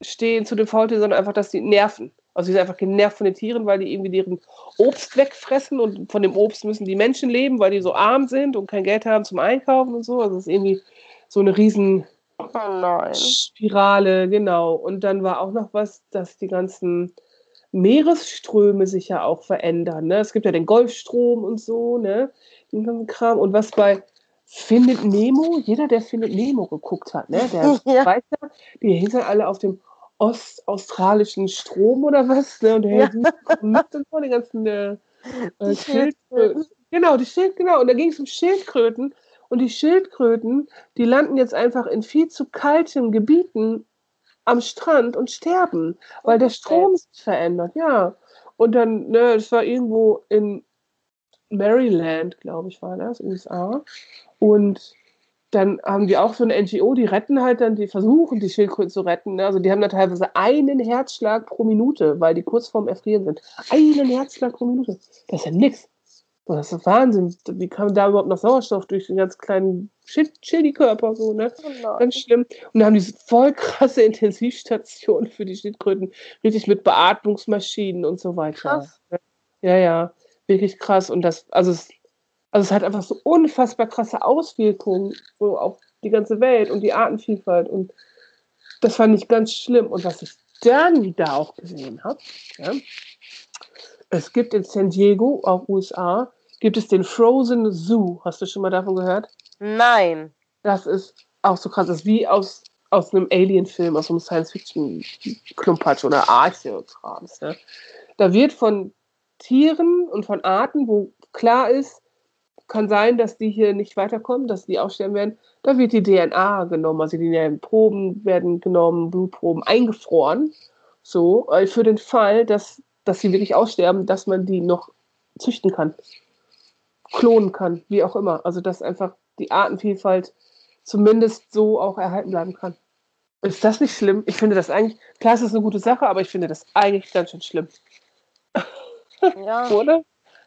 stehen zu den Faultieren, sondern einfach, dass die nerven. Also die sind einfach genervt von den Tieren, weil die irgendwie deren Obst wegfressen und von dem Obst müssen die Menschen leben, weil die so arm sind und kein Geld haben zum Einkaufen und so. Also es ist irgendwie so eine riesen Oh. Spirale, genau. Und dann war auch noch was, dass die ganzen Meeresströme sich ja auch verändern. Ne? Es gibt ja den Golfstrom und so, ne? Den ganzen Kram. Und was bei Findet Nemo, jeder, der Findet Nemo geguckt hat, ne? Der [LAUGHS] Ja. weiß ja, die hängen dann alle auf dem ostaustralischen Strom oder was, ne? Und der Ja. mit und so, die ganzen äh, Die äh, Schildkröten. Schildkröten. Genau, die Schild, genau. Und da ging es um Schildkröten. Und die Schildkröten, die landen jetzt einfach in viel zu kalten Gebieten am Strand und sterben, weil der Strom sich verändert, ja. Und dann, ne, das war irgendwo in Maryland, glaube ich, war das, USA. Und dann haben die auch so eine NGO, die retten halt dann, die versuchen, die Schildkröten zu retten. Ne? Also die haben da teilweise einen Herzschlag pro Minute, weil die kurz vorm Erfrieren sind. Einen Herzschlag pro Minute. Das ist ja nix. Das ist Wahnsinn. Wie kam da überhaupt noch Sauerstoff durch den ganz kleinen Schildkörper so, ne? Oh. Ganz schlimm. Und da haben die voll krasse Intensivstationen für die Schildkröten, richtig mit Beatmungsmaschinen und so weiter. Krass. Ja, ja, wirklich krass. Und das, also es, also es hat einfach so unfassbar krasse Auswirkungen so auf die ganze Welt und die Artenvielfalt. Und das fand ich ganz schlimm. Und was ich dann da auch gesehen habe, ja, es gibt in San Diego, auch USA, gibt es den Frozen Zoo. Hast du schon mal davon gehört? Nein. Das ist auch so krass. Das ist wie aus, aus einem Alien-Film, aus einem Science-Fiction-Klumpatsch oder Arche-Krams. Ne? Da wird von Tieren und von Arten, wo klar ist, kann sein, dass die hier nicht weiterkommen, dass die aussterben werden. Da wird die DNA genommen, also die Proben werden genommen, Blutproben eingefroren. So, äh, für den Fall, dass, dass sie wirklich aussterben, dass man die noch züchten kann, klonen kann, wie auch immer. Also dass einfach die Artenvielfalt zumindest so auch erhalten bleiben kann. Ist das nicht schlimm? Ich finde das eigentlich, klar, es ist eine gute Sache, aber ich finde das eigentlich ganz schön schlimm. Ja. [LAUGHS] Oder?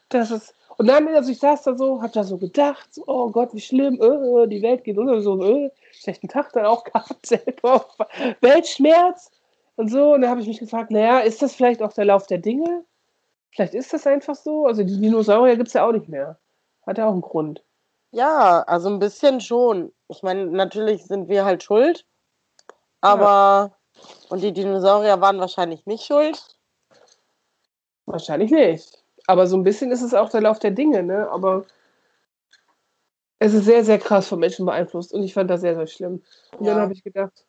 Das ist, und dann, also ich saß da so, hab da so gedacht, so, oh Gott, wie schlimm, äh, die Welt geht unter, so, äh, schlechten Tag dann auch [LAUGHS] gehabt, selber, Weltschmerz und so. Und da habe ich mich gefragt, naja, ist das vielleicht auch der Lauf der Dinge? Vielleicht ist das einfach so. Also die Dinosaurier gibt es ja auch nicht mehr. Hat ja auch einen Grund. Ja, also ein bisschen schon. Ich meine, natürlich sind wir halt schuld, aber ja. und die Dinosaurier waren wahrscheinlich nicht schuld. Wahrscheinlich nicht. Aber so ein bisschen ist es auch der Lauf der Dinge, ne? Aber es ist sehr, sehr krass von Menschen beeinflusst und ich fand das sehr, sehr schlimm. Und ja. dann habe ich gedacht,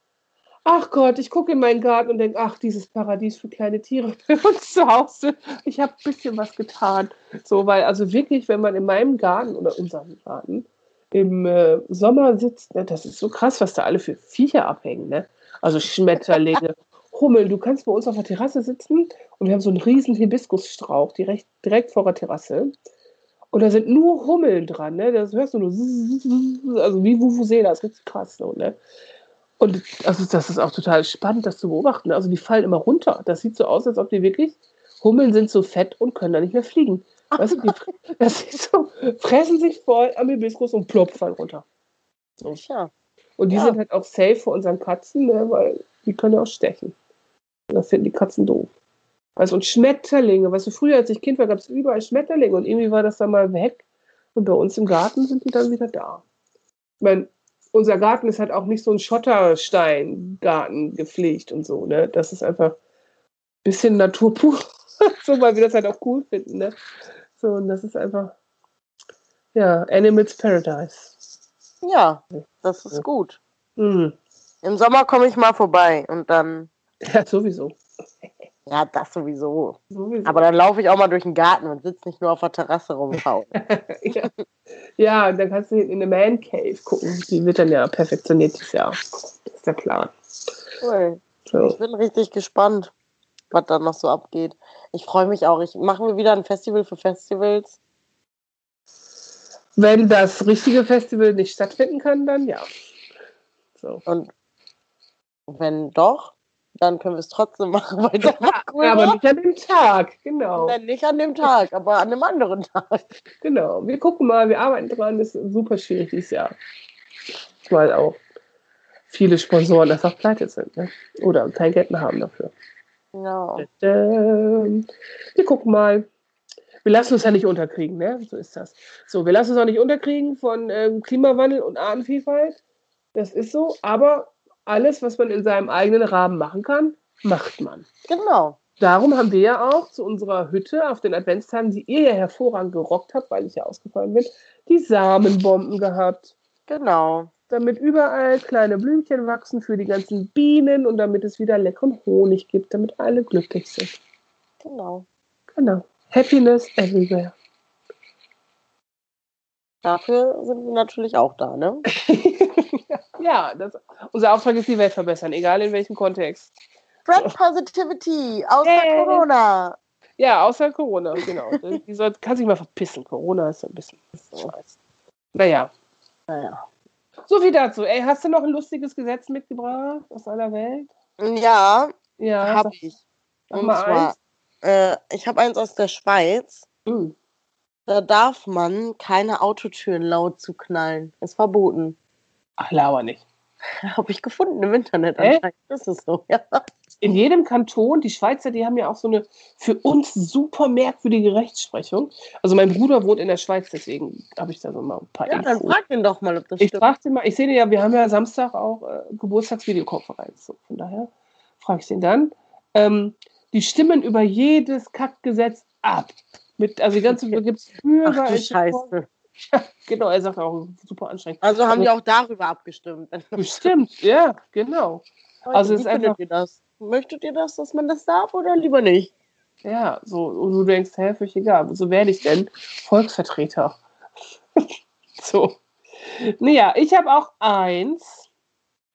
ach Gott, ich gucke in meinen Garten und denke, ach, dieses Paradies für kleine Tiere [LAUGHS] bei uns zu Hause. Ich habe ein bisschen was getan. So, weil also wirklich, wenn man in meinem Garten oder unserem Garten im äh, Sommer sitzt, ne, das ist so krass, was da alle für Viecher abhängen. Ne? Also Schmetterlinge, Hummeln. Du kannst bei uns auf der Terrasse sitzen und wir haben so einen riesen Hibiskusstrauch direkt, direkt vor der Terrasse. Und da sind nur Hummeln dran, ne? Das hörst du nur, [LAUGHS] also wie Vuvuzela, das ist richtig krass. So, ne? Und also das ist auch total spannend, das zu beobachten. Also die fallen immer runter. Das sieht so aus, als ob die wirklich, Hummeln sind so fett und können da nicht mehr fliegen. Weißt du, die, [LAUGHS] das ist so, fressen sich voll am Hibiskus und plopp, fallen runter. So. Ja. Und die ja. sind halt auch safe für unseren Katzen, ne, weil die können ja auch stechen. Das finden die Katzen doof. Also und Schmetterlinge, weißt du, früher als ich Kind war, gab es überall Schmetterlinge und irgendwie war das dann mal weg. Und bei uns im Garten sind die dann wieder da. Ich meine, unser Garten ist halt auch nicht so ein Schottersteingarten gepflegt und so, ne? Das ist einfach ein bisschen Natur pur. [LAUGHS] so, weil wir das halt auch cool finden, ne? So, und das ist einfach, ja, Animals Paradise. Ja, das ist gut. Mhm. Im Sommer komme ich mal vorbei und dann. [LAUGHS] Ja, sowieso. Ja, das sowieso. sowieso. Aber dann laufe ich auch mal durch den Garten und sitze nicht nur auf der Terrasse rumschauen. [LAUGHS] ja. ja, und dann kannst du in eine Man Cave gucken. Die wird dann ja perfektioniert dieses Jahr. Das ist der Plan. Cool. So. Ich bin richtig gespannt, was da noch so abgeht. Ich freue mich auch. Ich machen wir wieder ein Festival für Festivals. Wenn das richtige Festival nicht stattfinden kann, dann ja. So. Und wenn doch, dann können wir es trotzdem [LAUGHS] machen, weil das cool aber nicht an dem Tag, genau. Nein, nicht an dem Tag, aber an einem anderen Tag. [LAUGHS] Genau, wir gucken mal, wir arbeiten dran, das ist super schwierig dieses Jahr. Weil auch viele Sponsoren einfach pleite sind ne? oder kein Geld mehr haben dafür. Genau. Wir gucken mal. Wir lassen uns ja nicht unterkriegen, ne? So ist das. So, wir lassen uns auch nicht unterkriegen von ähm, Klimawandel und Artenvielfalt. Das ist so, aber alles, was man in seinem eigenen Rahmen machen kann, macht man. Genau. Darum haben wir ja auch zu unserer Hütte auf den Adventstagen, die ihr ja hervorragend gerockt habt, weil ich ja ausgefallen bin, die Samenbomben gehabt. Genau. Damit überall kleine Blümchen wachsen für die ganzen Bienen und damit es wieder leckeren Honig gibt, damit alle glücklich sind. Genau. Genau. Happiness everywhere. Dafür sind wir natürlich auch da, ne? [LAUGHS] ja, das, unser Auftrag ist die Welt verbessern, egal in welchem Kontext. Spread Positivity, außer hey. Corona. Ja, außer Corona, genau. Die [LAUGHS] soll, kann sich mal verpissen. Corona ist ein bisschen scheiße. Naja. Naja. So viel dazu. Ey, hast du noch ein lustiges Gesetz mitgebracht aus aller Welt? Ja, ja habe ich. Und zwar, äh, ich habe eins aus der Schweiz. Mhm. Da darf man keine Autotüren laut zu knallen. Ist verboten. Ach, lauer nicht. [LAUGHS] Habe ich gefunden im Internet. Äh? Das ist so, ja. In jedem Kanton, die Schweizer, die haben ja auch so eine für uns super merkwürdige Rechtsprechung. Also mein Bruder wohnt in der Schweiz, deswegen habe ich da so mal ein paar Ja, Infos. dann frag ihn doch mal, ob das ich stimmt. Ich mal, ich sehe ja, wir haben ja Samstag auch äh, Geburtstagsvideokonferenz. So, von daher frage ich den dann. Ähm, die stimmen über jedes Kackgesetz ab. Mit, also die ganze gibt es. Ach du Scheiße. Ja, [LAUGHS] genau, er sagt auch super anstrengend. Also haben also, die auch darüber abgestimmt. [LAUGHS] Bestimmt, ja, genau. Also wie ist einfach, ihr das? Möchtet ihr das, dass man das darf oder lieber nicht? Ja, so, und du denkst, hä, völlig egal. So werde ich denn Volksvertreter. [LAUGHS] so. Naja, ich habe auch eins,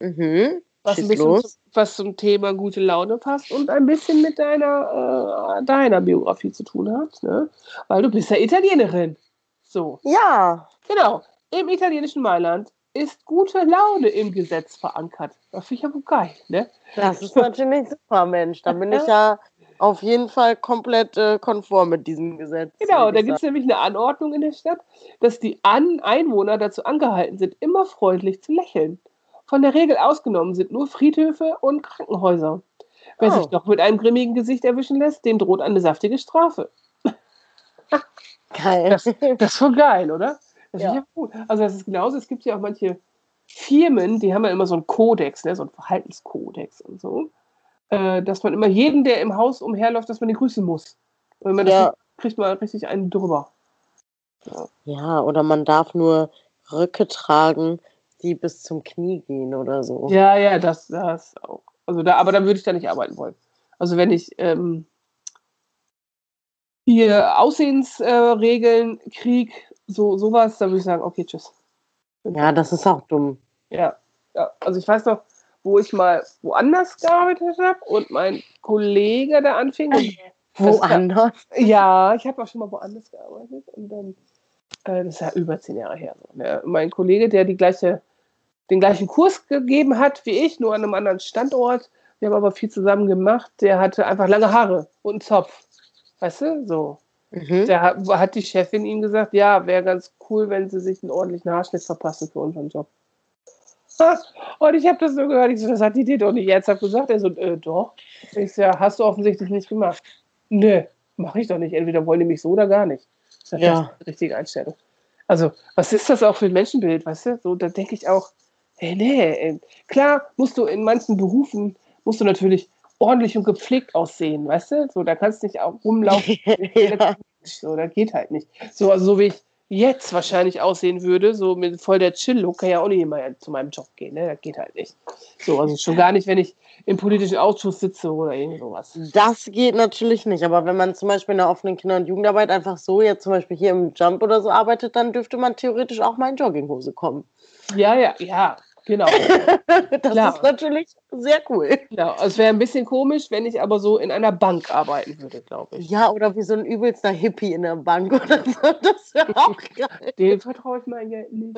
Mhm. was, ein bisschen was zum Thema gute Laune passt und ein bisschen mit deiner, äh, deiner Biografie zu tun hat, ne? Weil du bist ja Italienerin. So. Ja, Genau. Im italienischen Mailand ist gute Laune im Gesetz verankert. Das finde ich ja wohl geil, ne? das ist natürlich super, Mensch. Da bin ich ja auf jeden Fall komplett äh, konform mit diesem Gesetz. Genau, da gibt es nämlich eine Anordnung in der Stadt, dass die An Einwohner dazu angehalten sind, immer freundlich zu lächeln. Von der Regel ausgenommen sind nur Friedhöfe und Krankenhäuser. Wer Oh. sich noch mit einem grimmigen Gesicht erwischen lässt, dem droht eine saftige Strafe. [LAUGHS] Geil. Das, das ist voll geil, oder? Das Ja. ja. Also das ist genauso, es gibt ja auch manche Firmen, die haben ja immer so einen Kodex, ne, so einen Verhaltenskodex und so, äh, dass man immer jeden, der im Haus umherläuft, dass man den grüßen muss. Und wenn man das Ja. nicht, kriegt man richtig einen drüber. ja, oder man darf nur Röcke tragen, die bis zum Knie gehen oder so. Ja, ja, das, das auch. Also da, aber da würde ich da nicht arbeiten wollen. Also wenn ich ähm, hier Aussehensregeln äh, krieg, so sowas, dann würde ich sagen, okay, tschüss. Ja, das ist auch dumm. Ja, ja. Also ich weiß noch, wo ich mal woanders gearbeitet habe und mein Kollege da anfing. [LAUGHS] Woanders. ja, ich habe auch schon mal woanders gearbeitet und dann, äh, das ist ja über zehn Jahre her. So, ne? Mein Kollege, der die gleiche, den gleichen Kurs gegeben hat wie ich, nur an einem anderen Standort, wir haben aber viel zusammen gemacht, der hatte einfach lange Haare und einen Zopf. Weißt du, so. Mhm. Da hat, hat die Chefin ihm gesagt, ja, wäre ganz cool, wenn sie sich einen ordentlichen Haarschnitt verpassen für unseren Job. [LAUGHS] Und ich habe das so gehört, ich so, das hat die dir doch nicht ernsthaft gesagt. Er so, äh, doch. Ich so, ja, hast du offensichtlich nicht gemacht. Nö, mache ich doch nicht. Entweder wollen die mich so oder gar nicht. Ja. Das ist die richtige Einstellung. Also, was ist das auch für ein Menschenbild, weißt du? So, da denke ich auch, hey, nee, ey. klar musst du in manchen Berufen, musst du natürlich ordentlich und gepflegt aussehen, weißt du? So, da kannst du nicht auch rumlaufen. [LAUGHS] ja. So, das geht halt nicht. So, also so wie ich jetzt wahrscheinlich aussehen würde, so mit voll der Chill-Look, kann ja auch nicht immer zu meinem Job gehen, ne? Das geht halt nicht. So, also schon gar nicht, wenn ich im politischen Ausschuss sitze oder irgend sowas. Das geht natürlich nicht, aber wenn man zum Beispiel in der offenen Kinder- und Jugendarbeit einfach so jetzt zum Beispiel hier im Jump oder so arbeitet, dann dürfte man theoretisch auch mal in Jogginghose kommen. Ja, ja, ja, genau. [LAUGHS] Das Klar. ist natürlich sehr cool. genau. Es wäre ein bisschen komisch, wenn ich aber so in einer Bank arbeiten würde, glaube ich. Ja, oder wie so ein übelster Hippie in der Bank [LAUGHS] oder so. Das wäre [LAUGHS] auch geil. Dem vertraue ich mein Geld nicht.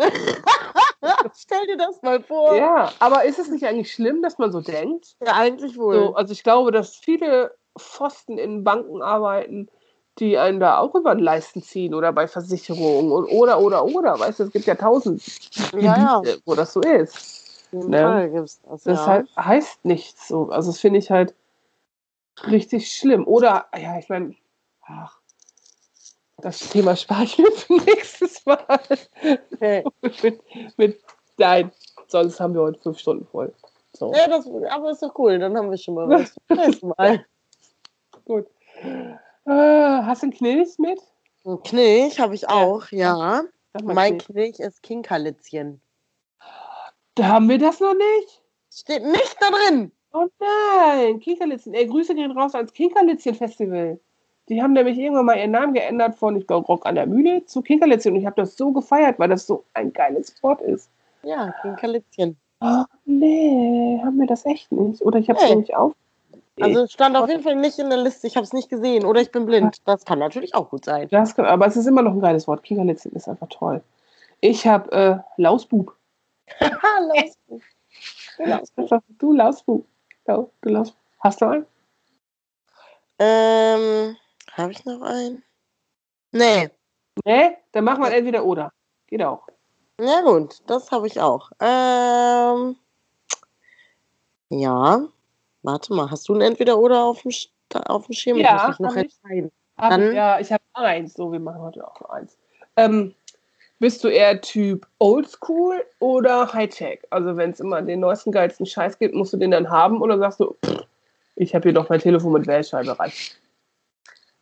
Stell dir das mal vor. Ja, aber ist es nicht eigentlich schlimm, dass man so denkt? Ja, eigentlich wohl. So, also ich glaube, dass viele Pfosten in Banken arbeiten, die einen da auch über den Leisten ziehen oder bei Versicherungen und oder oder oder. Weißt du, es gibt ja tausend ja, ja. Gebiete, wo das so ist. Ne? Gibt's das. Das ja. halt, heißt nichts so. Also das finde ich halt richtig schlimm. Oder, ja, ich meine, ach, das Thema spare ich mir für [LAUGHS] nächstes Mal Okay. [LAUGHS] mit, mit nein, sonst haben wir heute fünf Stunden voll. So, Ja, das, aber ist doch cool. Dann haben wir schon mal was. [LAUGHS] Mal. gut. Äh, hast du einen Knilch mit? Ein Knilch habe ich auch, ja. Mal Mein Knilch. Knilch ist Kinkerlitzchen. Da haben wir das noch nicht. Steht nicht da drin. Oh nein, Kinkerlitzchen. Ey, Grüße gehen raus ans Kinkerlitzchen-Festival. Die haben nämlich irgendwann mal ihren Namen geändert von, ich glaube, Rock an der Mühle zu Kinkerlitzchen. Und ich habe das so gefeiert, weil das so ein geiles Wort ist. Ja, Kinkerlitzchen. Oh, nee, haben wir das echt nicht. Oder ich habe es Nee. nicht auf. Also es stand auf jeden Fall nicht in der Liste. Ich habe es nicht gesehen. Oder ich bin blind. Das kann natürlich auch gut sein. Das kann, aber es ist immer noch ein geiles Wort. Kinkerlitzchen ist einfach toll. Ich habe äh, Lausbub. [LAUGHS] Einfach, Du Lausbub. Du, du Lausbub. Hast du einen? Ähm, habe ich noch einen? Nee. Nee? Dann machen wir entweder oder. Geht auch. Ja gut, das habe ich auch. Ähm, ja. Warte mal, hast du ein Entweder-Oder auf dem, auf dem Schirm? Ja, ich noch ich. Dann- ja, ich habe eins. So, wir machen heute auch nur eins. Ähm, bist du eher Typ Oldschool oder Hightech? Also wenn es immer den neuesten, geilsten Scheiß gibt, musst du den dann haben oder sagst du, pff, ich habe hier doch mein Telefon mit Wählscheibe rein.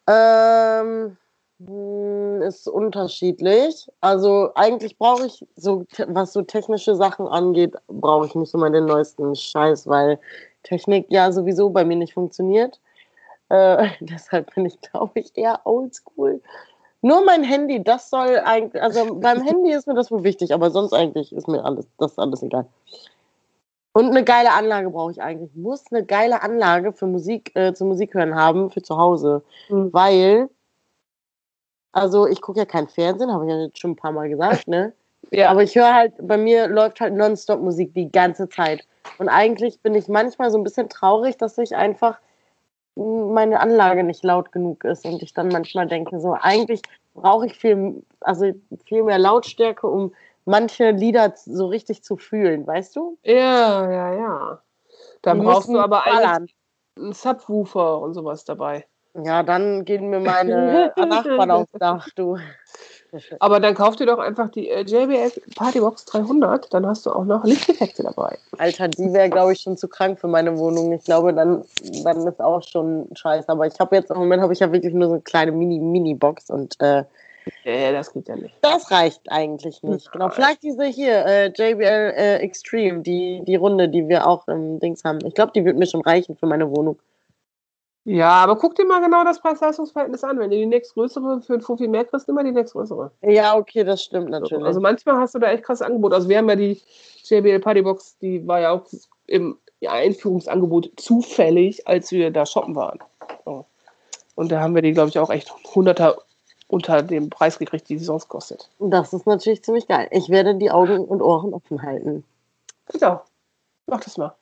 Ähm, hm, ist unterschiedlich. Also eigentlich brauche ich so, was so technische Sachen angeht, brauche ich nicht immer den neuesten Scheiß, weil Technik ja sowieso bei mir nicht funktioniert. Äh, [LAUGHS] deshalb bin ich, glaube ich, eher oldschool. Nur mein Handy, das soll eigentlich, also beim [LAUGHS] Handy ist mir das wohl wichtig, aber sonst eigentlich ist mir alles, das alles egal. Und eine geile Anlage brauche ich eigentlich. Ich muss eine geile Anlage für Musik, äh, zum Musik hören haben für zu Hause. Mhm. Weil, also ich gucke ja kein Fernsehen, habe ich ja jetzt schon ein paar Mal gesagt, ne? [LAUGHS] Ja, Aber ich höre halt, bei mir läuft halt nonstop Musik die ganze Zeit. Und eigentlich bin ich manchmal so ein bisschen traurig, dass ich einfach meine Anlage nicht laut genug ist. Und ich dann manchmal denke, so eigentlich brauche ich viel, also viel mehr Lautstärke, um manche Lieder so richtig zu fühlen, weißt du? ja, ja, ja. Dann Die brauchst du aber ballern. eigentlich einen Subwoofer und sowas dabei. Ja, dann gehen mir meine [LAUGHS] Nachbarn aufs Dach, du. Aber dann kauf dir doch einfach die äh, JBL Partybox 300, dann hast du auch noch Lichteffekte dabei. Alter, die wäre, glaube ich, schon zu krank für meine Wohnung. Ich glaube, dann, dann ist auch schon scheiße. Aber ich habe jetzt im Moment habe ich ja wirklich nur so eine kleine Mini-Mini-Box und äh, Ja, das geht ja nicht. das reicht eigentlich nicht. Genau. Vielleicht diese hier, äh, JBL äh, Extreme, die, die Runde, die wir auch im Dings haben. Ich glaube, die wird mir schon reichen für meine Wohnung. Ja, aber guck dir mal genau das Preis-Leistungs-Verhältnis an. Wenn du die nächstgrößere für ein Fuffi mehr kriegst, immer die nächstgrößere. Ja, okay, das stimmt natürlich. Also manchmal hast du da echt krasses Angebot. Also wir haben ja die JBL Partybox, die war ja auch im Einführungsangebot zufällig, als wir da shoppen waren. So. Und da haben wir die, glaube ich, auch echt hunderter unter dem Preis gekriegt, die sie sonst kostet. das ist natürlich ziemlich geil. Ich werde die Augen und Ohren offen halten. Genau. Mach das mal.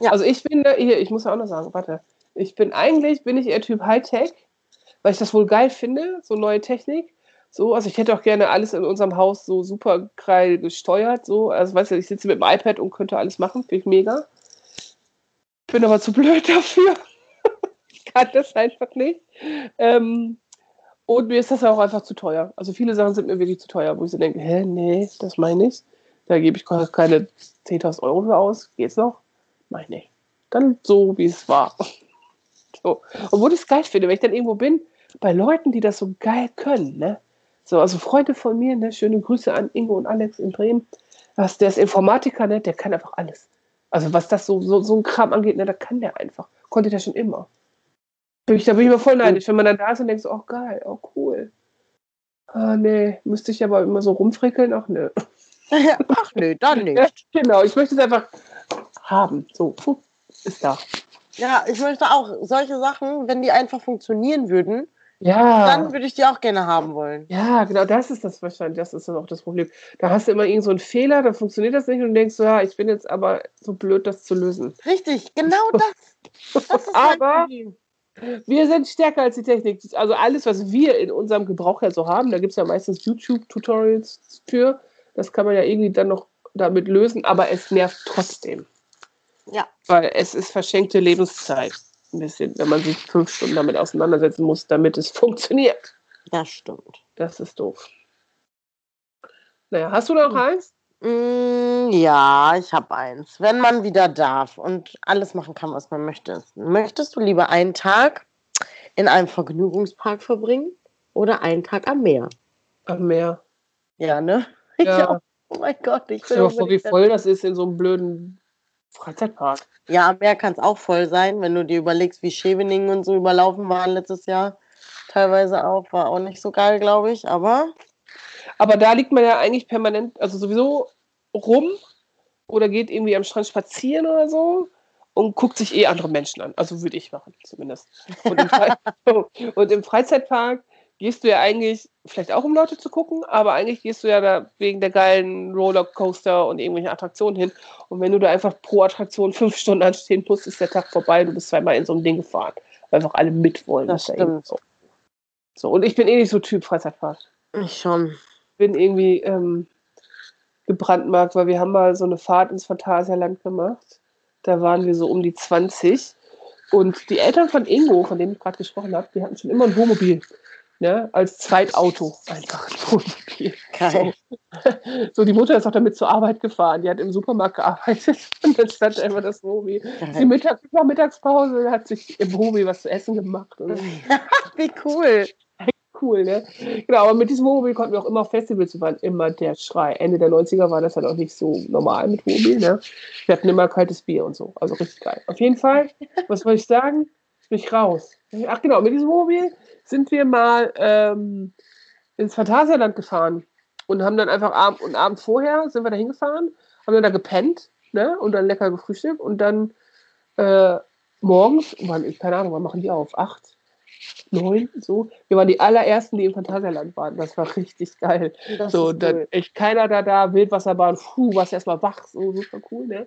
Ja. Also ich bin da, hier, ich muss ja auch noch sagen, warte. Ich bin eigentlich, bin ich eher Typ Hightech, weil ich das wohl geil finde, so neue Technik. So, also ich hätte auch gerne alles in unserem Haus so super geil gesteuert. So, also weißt du, ich sitze mit dem iPad und könnte alles machen, finde ich mega. Bin aber zu blöd [LAUGHS] dafür. ich kann das einfach nicht. Ähm, und mir ist das auch einfach zu teuer. Also viele Sachen sind mir wirklich zu teuer, wo ich so denke, hä, nee, das meine ich. Da gebe ich keine 10.000 Euro für aus. Geht's noch? Nein, nee. Dann so, wie es war. So. Obwohl ich es geil finde, wenn ich dann irgendwo bin, bei Leuten, die das so geil können, ne? So, also Freunde von mir, ne? Schöne Grüße an Ingo und Alex in Bremen. Das, der ist Informatiker, ne? Der kann einfach alles. Also was das so, so, so ein Kram angeht, ne? Da kann der einfach. Konnte der schon immer. Bin ich, da bin ich immer voll neidisch, wenn man dann da ist und denkt so, oh geil, oh cool. Ah, nee, müsste ich aber immer so rumfrickeln, ach nö. [LAUGHS] Ach nö, dann Ja, nicht. [LAUGHS] genau, ich möchte es einfach haben. So, ist da. Ja, ich möchte auch solche Sachen, wenn die einfach funktionieren würden, Ja. dann würde ich die auch gerne haben wollen. Ja, genau, das ist das wahrscheinlich, das ist dann auch das Problem. Da hast du immer irgend so einen Fehler, dann funktioniert das nicht und du denkst so, ja, ich bin jetzt aber so blöd, das zu lösen. Richtig, genau das. Das Aber-. Wir sind stärker als die Technik. Also alles, was wir in unserem Gebrauch ja so haben, da gibt es ja meistens YouTube-Tutorials für. Das kann man ja irgendwie dann noch damit lösen, aber es nervt trotzdem. Ja. Weil es ist verschenkte Lebenszeit. Ein bisschen, wenn man sich fünf Stunden damit auseinandersetzen muss, damit es funktioniert. Das stimmt. Das ist doof. Naja, hast du noch eins? Mm, ja, ich habe eins. Wenn man wieder darf und alles machen kann, was man möchte. Möchtest du lieber einen Tag in einem Vergnügungspark verbringen oder einen Tag am Meer? Am Meer. Ja, ne? [LAUGHS] Ja. Ich auch. Oh mein Gott, ich dir mal vor, wie voll das ist in so einem blöden Freizeitpark. Ja, am Meer kann es auch voll sein, wenn du dir überlegst, wie Scheveningen und so überlaufen waren letztes Jahr. Teilweise auch, war auch nicht so geil, glaube ich, aber Aber da liegt man ja eigentlich permanent, also sowieso rum oder geht irgendwie am Strand spazieren oder so und guckt sich eh andere Menschen an. Also würde ich machen, zumindest. Und im, [LAUGHS] Fre [LAUGHS] und im Freizeitpark gehst du ja eigentlich, vielleicht auch um Leute zu gucken, aber eigentlich gehst du ja da wegen der geilen Rollercoaster und irgendwelchen Attraktionen hin. Und wenn du da einfach pro Attraktion fünf [LAUGHS] Stunden anstehen musst, ist der Tag vorbei. Du bist zweimal in so einem Ding gefahren, weil einfach alle mitwollen. Das stimmt. So. so, und ich bin eh nicht so Typ Freizeitpark ich schon. bin irgendwie ähm, gebrandmarkt, weil wir haben mal so eine Fahrt ins Phantasialand gemacht. Da waren wir so um die 20. Und die Eltern von Ingo, von dem ich gerade gesprochen habe, die hatten schon immer ein Wohnmobil. Ne? Als Zweitauto. Einfach ein Wohnmobil. Geil. [LAUGHS] So, die Mutter ist auch damit zur Arbeit gefahren. Die hat im Supermarkt gearbeitet. [LAUGHS] Und dann stand einfach das Wohnmobil. Die. Mittag, Mittagspause hat sich im Wohnmobil was zu essen gemacht. Und [LAUGHS] Wie cool. cool, ne? Genau, aber mit diesem Wohnmobil konnten wir auch immer auf Festivals, waren immer der Schrei. Ende der 90er war das halt auch nicht so normal mit Wohnmobil, ne? Wir hatten immer kaltes Bier und so, also richtig geil. Auf jeden Fall, was wollte ich sagen? Bin ich raus. Ach genau, mit diesem Wohnmobil sind wir mal ähm, ins Phantasialand gefahren und haben dann einfach abend und Abend vorher sind wir da hingefahren, haben dann da gepennt, ne? Und dann lecker gefrühstückt und dann äh, morgens, wann, keine Ahnung, wann machen die auf? Acht, neun, so. Wir waren die allerersten, die im Phantasialand waren. Das war richtig geil. Das so, dann cool. echt keiner da da, Wildwasserbahn, puh, warst erstmal wach, so super cool, ne?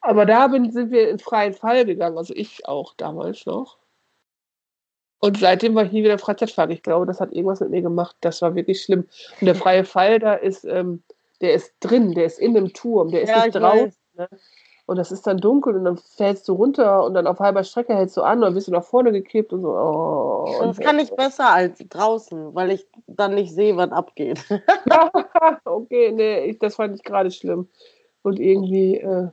Aber da bin, sind wir in freien Fall gegangen, also ich auch damals noch. Und seitdem war ich nie wieder Freizeitfahrer. Ich glaube, das hat irgendwas mit mir gemacht. Das war wirklich schlimm. Und der freie Fall, da ist, ähm, der ist drin, der ist in dem Turm, der ist Ja, nicht ich draußen. weiß. Ne? Und das ist dann dunkel und dann fällst du runter und dann auf halber Strecke hältst du an und dann bist du nach vorne gekippt und so. Oh, Das und kann ich besser als draußen, weil ich dann nicht sehe, was abgeht. [LAUGHS] okay, nee, ich, das fand ich gerade schlimm. Und irgendwie, äh,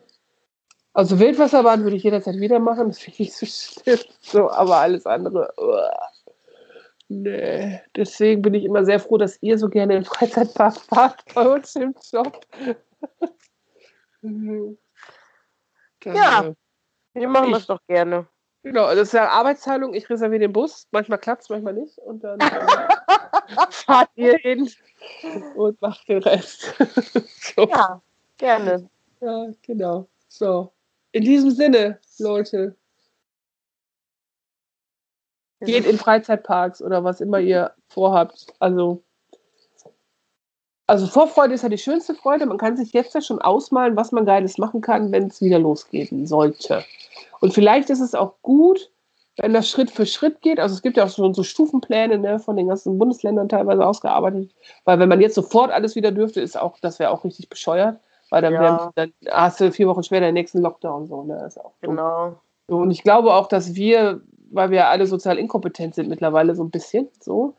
also Wildwasserbahn würde ich jederzeit wieder machen, das finde ich nicht so schlimm. So, aber alles andere, uah. nee. Deswegen bin ich immer sehr froh, dass ihr so gerne im Freizeitpark fahrt bei uns im Job. [LAUGHS] Dann, Ja. äh, Wir machen Ich- das doch gerne. Genau, das ist ja Arbeitsteilung. Ich reserviere den Bus. Manchmal klappt es, manchmal nicht. Und dann äh, [LAUGHS] fahrt ihr hin und macht den Rest. [LAUGHS] so. Ja, gerne. Ja, genau. So. In diesem Sinne, Leute, geht in Freizeitparks oder was immer ihr vorhabt. Also, also Vorfreude ist ja die schönste Freude. Man kann sich jetzt ja schon ausmalen, was man Geiles machen kann, wenn es wieder losgehen sollte. Und vielleicht ist es auch gut, wenn das Schritt für Schritt geht. Also es gibt ja auch schon so Stufenpläne ne, von den ganzen Bundesländern teilweise ausgearbeitet. Weil wenn man jetzt sofort alles wieder dürfte, ist auch, das wäre auch richtig bescheuert. Weil dann, Ja. dann hast du vier Wochen später den nächsten Lockdown. So, ne? Ist auch dumm. Genau. So, und ich glaube auch, dass wir, weil wir alle sozial inkompetent sind mittlerweile so ein bisschen, so,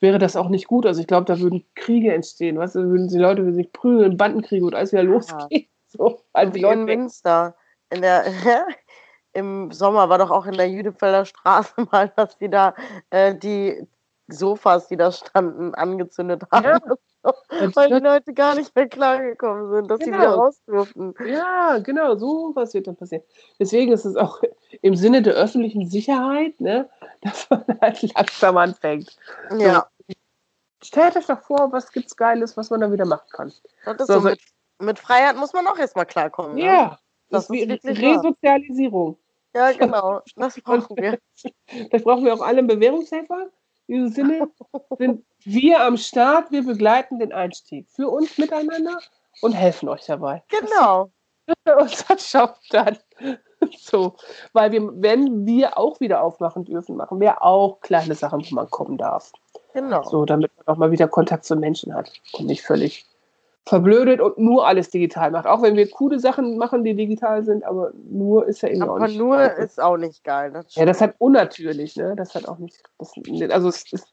wäre das auch nicht gut. Also ich glaube, da würden Kriege entstehen, weißt du, würden die Leute würden sich prügeln, Bandenkriege und alles wieder losgehen. [LAUGHS] So, weil die Leute Münster. In der, [LAUGHS] Im Sommer war doch auch in der Jüdefelder Straße [LAUGHS] mal, dass die da äh, die Sofas, die da standen, angezündet haben. Ja. Weil die Leute gar nicht mehr klargekommen sind, dass sie Genau. wieder raus durften. Ja, genau, so was wird dann passieren. Deswegen ist es auch im Sinne der öffentlichen Sicherheit, ne, [LAUGHS] dass man halt langsam anfängt. Ja, Stellt euch doch vor, was gibt's Geiles, was man da wieder machen kann. das So, so. so- Mit, mit Freiheit muss man auch erstmal klarkommen. Ne? Ja, Das das, ist wie wirklich. Resozialisierung. Ja, genau. Das [LAUGHS] brauchen wir. [LAUGHS] Vielleicht brauchen wir auch alle einen Bewährungshelfer. In diesem Sinne sind wir am Start, wir begleiten den Einstieg für uns miteinander und helfen euch dabei. Genau. Unser Job dann. So, weil wir, wenn wir auch wieder aufmachen dürfen, machen wir auch kleine Sachen, wo man kommen darf. Genau. So, damit man auch mal wieder Kontakt zu Menschen hat und nicht völlig verblödet und nur alles digital macht. Auch wenn wir coole Sachen machen, die digital sind, aber nur ist ja auch Aber nicht. nur ist auch nicht geil. Das Ja, das ist halt unnatürlich, ne? Das hat auch nicht. Das, also es ist,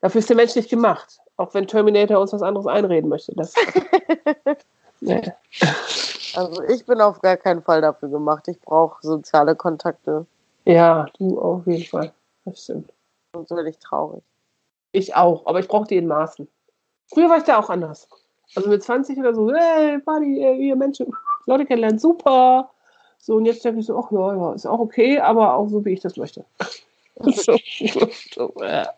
dafür ist der Mensch nicht gemacht. Auch wenn Terminator uns was anderes einreden möchte. Das, [LAUGHS] nee. Also ich bin auf gar keinen Fall dafür gemacht. Ich brauche soziale Kontakte. Ja, du auf jeden Fall. Das stimmt. Sonst werde ich traurig. Ich auch, aber ich brauche die in Maßen. Früher war ich da auch anders. Also mit 20 oder so, hey, Buddy, ey, wir Menschen, [LAUGHS] Leute kennenlernen, super. So, und jetzt denke ich so, ach ja, ja, ist auch okay, aber auch so, wie ich das möchte. [LAUGHS] so, so, ja.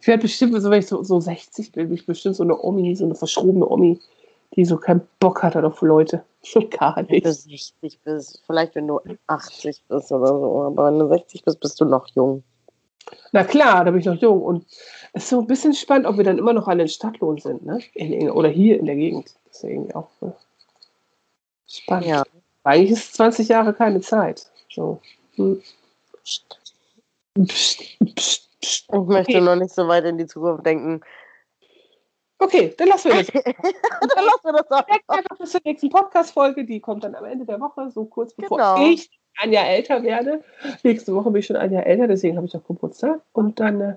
Ich werde bestimmt, so, wenn ich so, so 60 bin, bin ich bestimmt so eine Omi, so eine verschrobene Omi, die so keinen Bock hat auf Leute. [LAUGHS] So gar Wenn du nicht. 60 bist, vielleicht wenn du 80 bist oder so, aber wenn du 60 bist, bist du noch jung. Na klar, da bin ich noch jung. Und ist so ein bisschen spannend, ob wir dann immer noch alle in Stadtlohn sind, ne? In, oder hier in der Gegend. Das ist ja irgendwie auch ne? spannend. Ja. Eigentlich ist 20 Jahre keine Zeit. So. Hm. Psst, psst, psst. Ich möchte Okay. noch nicht so weit in die Zukunft denken. Okay, dann lassen wir das. [LAUGHS] Dann lassen wir das auch. Einfach bis zur nächsten Podcast-Folge. Die kommt dann am Ende der Woche, so kurz bevor Genau. ich ein Jahr älter werde. Nächste Woche bin ich schon ein Jahr älter, deswegen habe ich auch Geburtstag. Und dann äh,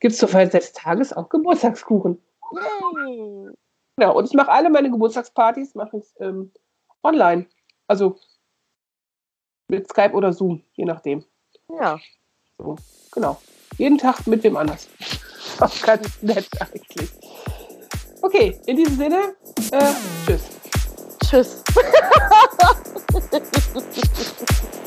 gibt es zur Feier des Tages auch Geburtstagskuchen. Yay. Genau, und ich mache alle meine Geburtstagspartys mache ich ähm, online. Also mit Skype oder Zoom, je nachdem. Ja. Genau. Jeden Tag mit wem anders. [LAUGHS] Auch ganz nett eigentlich. Okay, in diesem Sinne, äh, tschüss. Tschüss. [LAUGHS]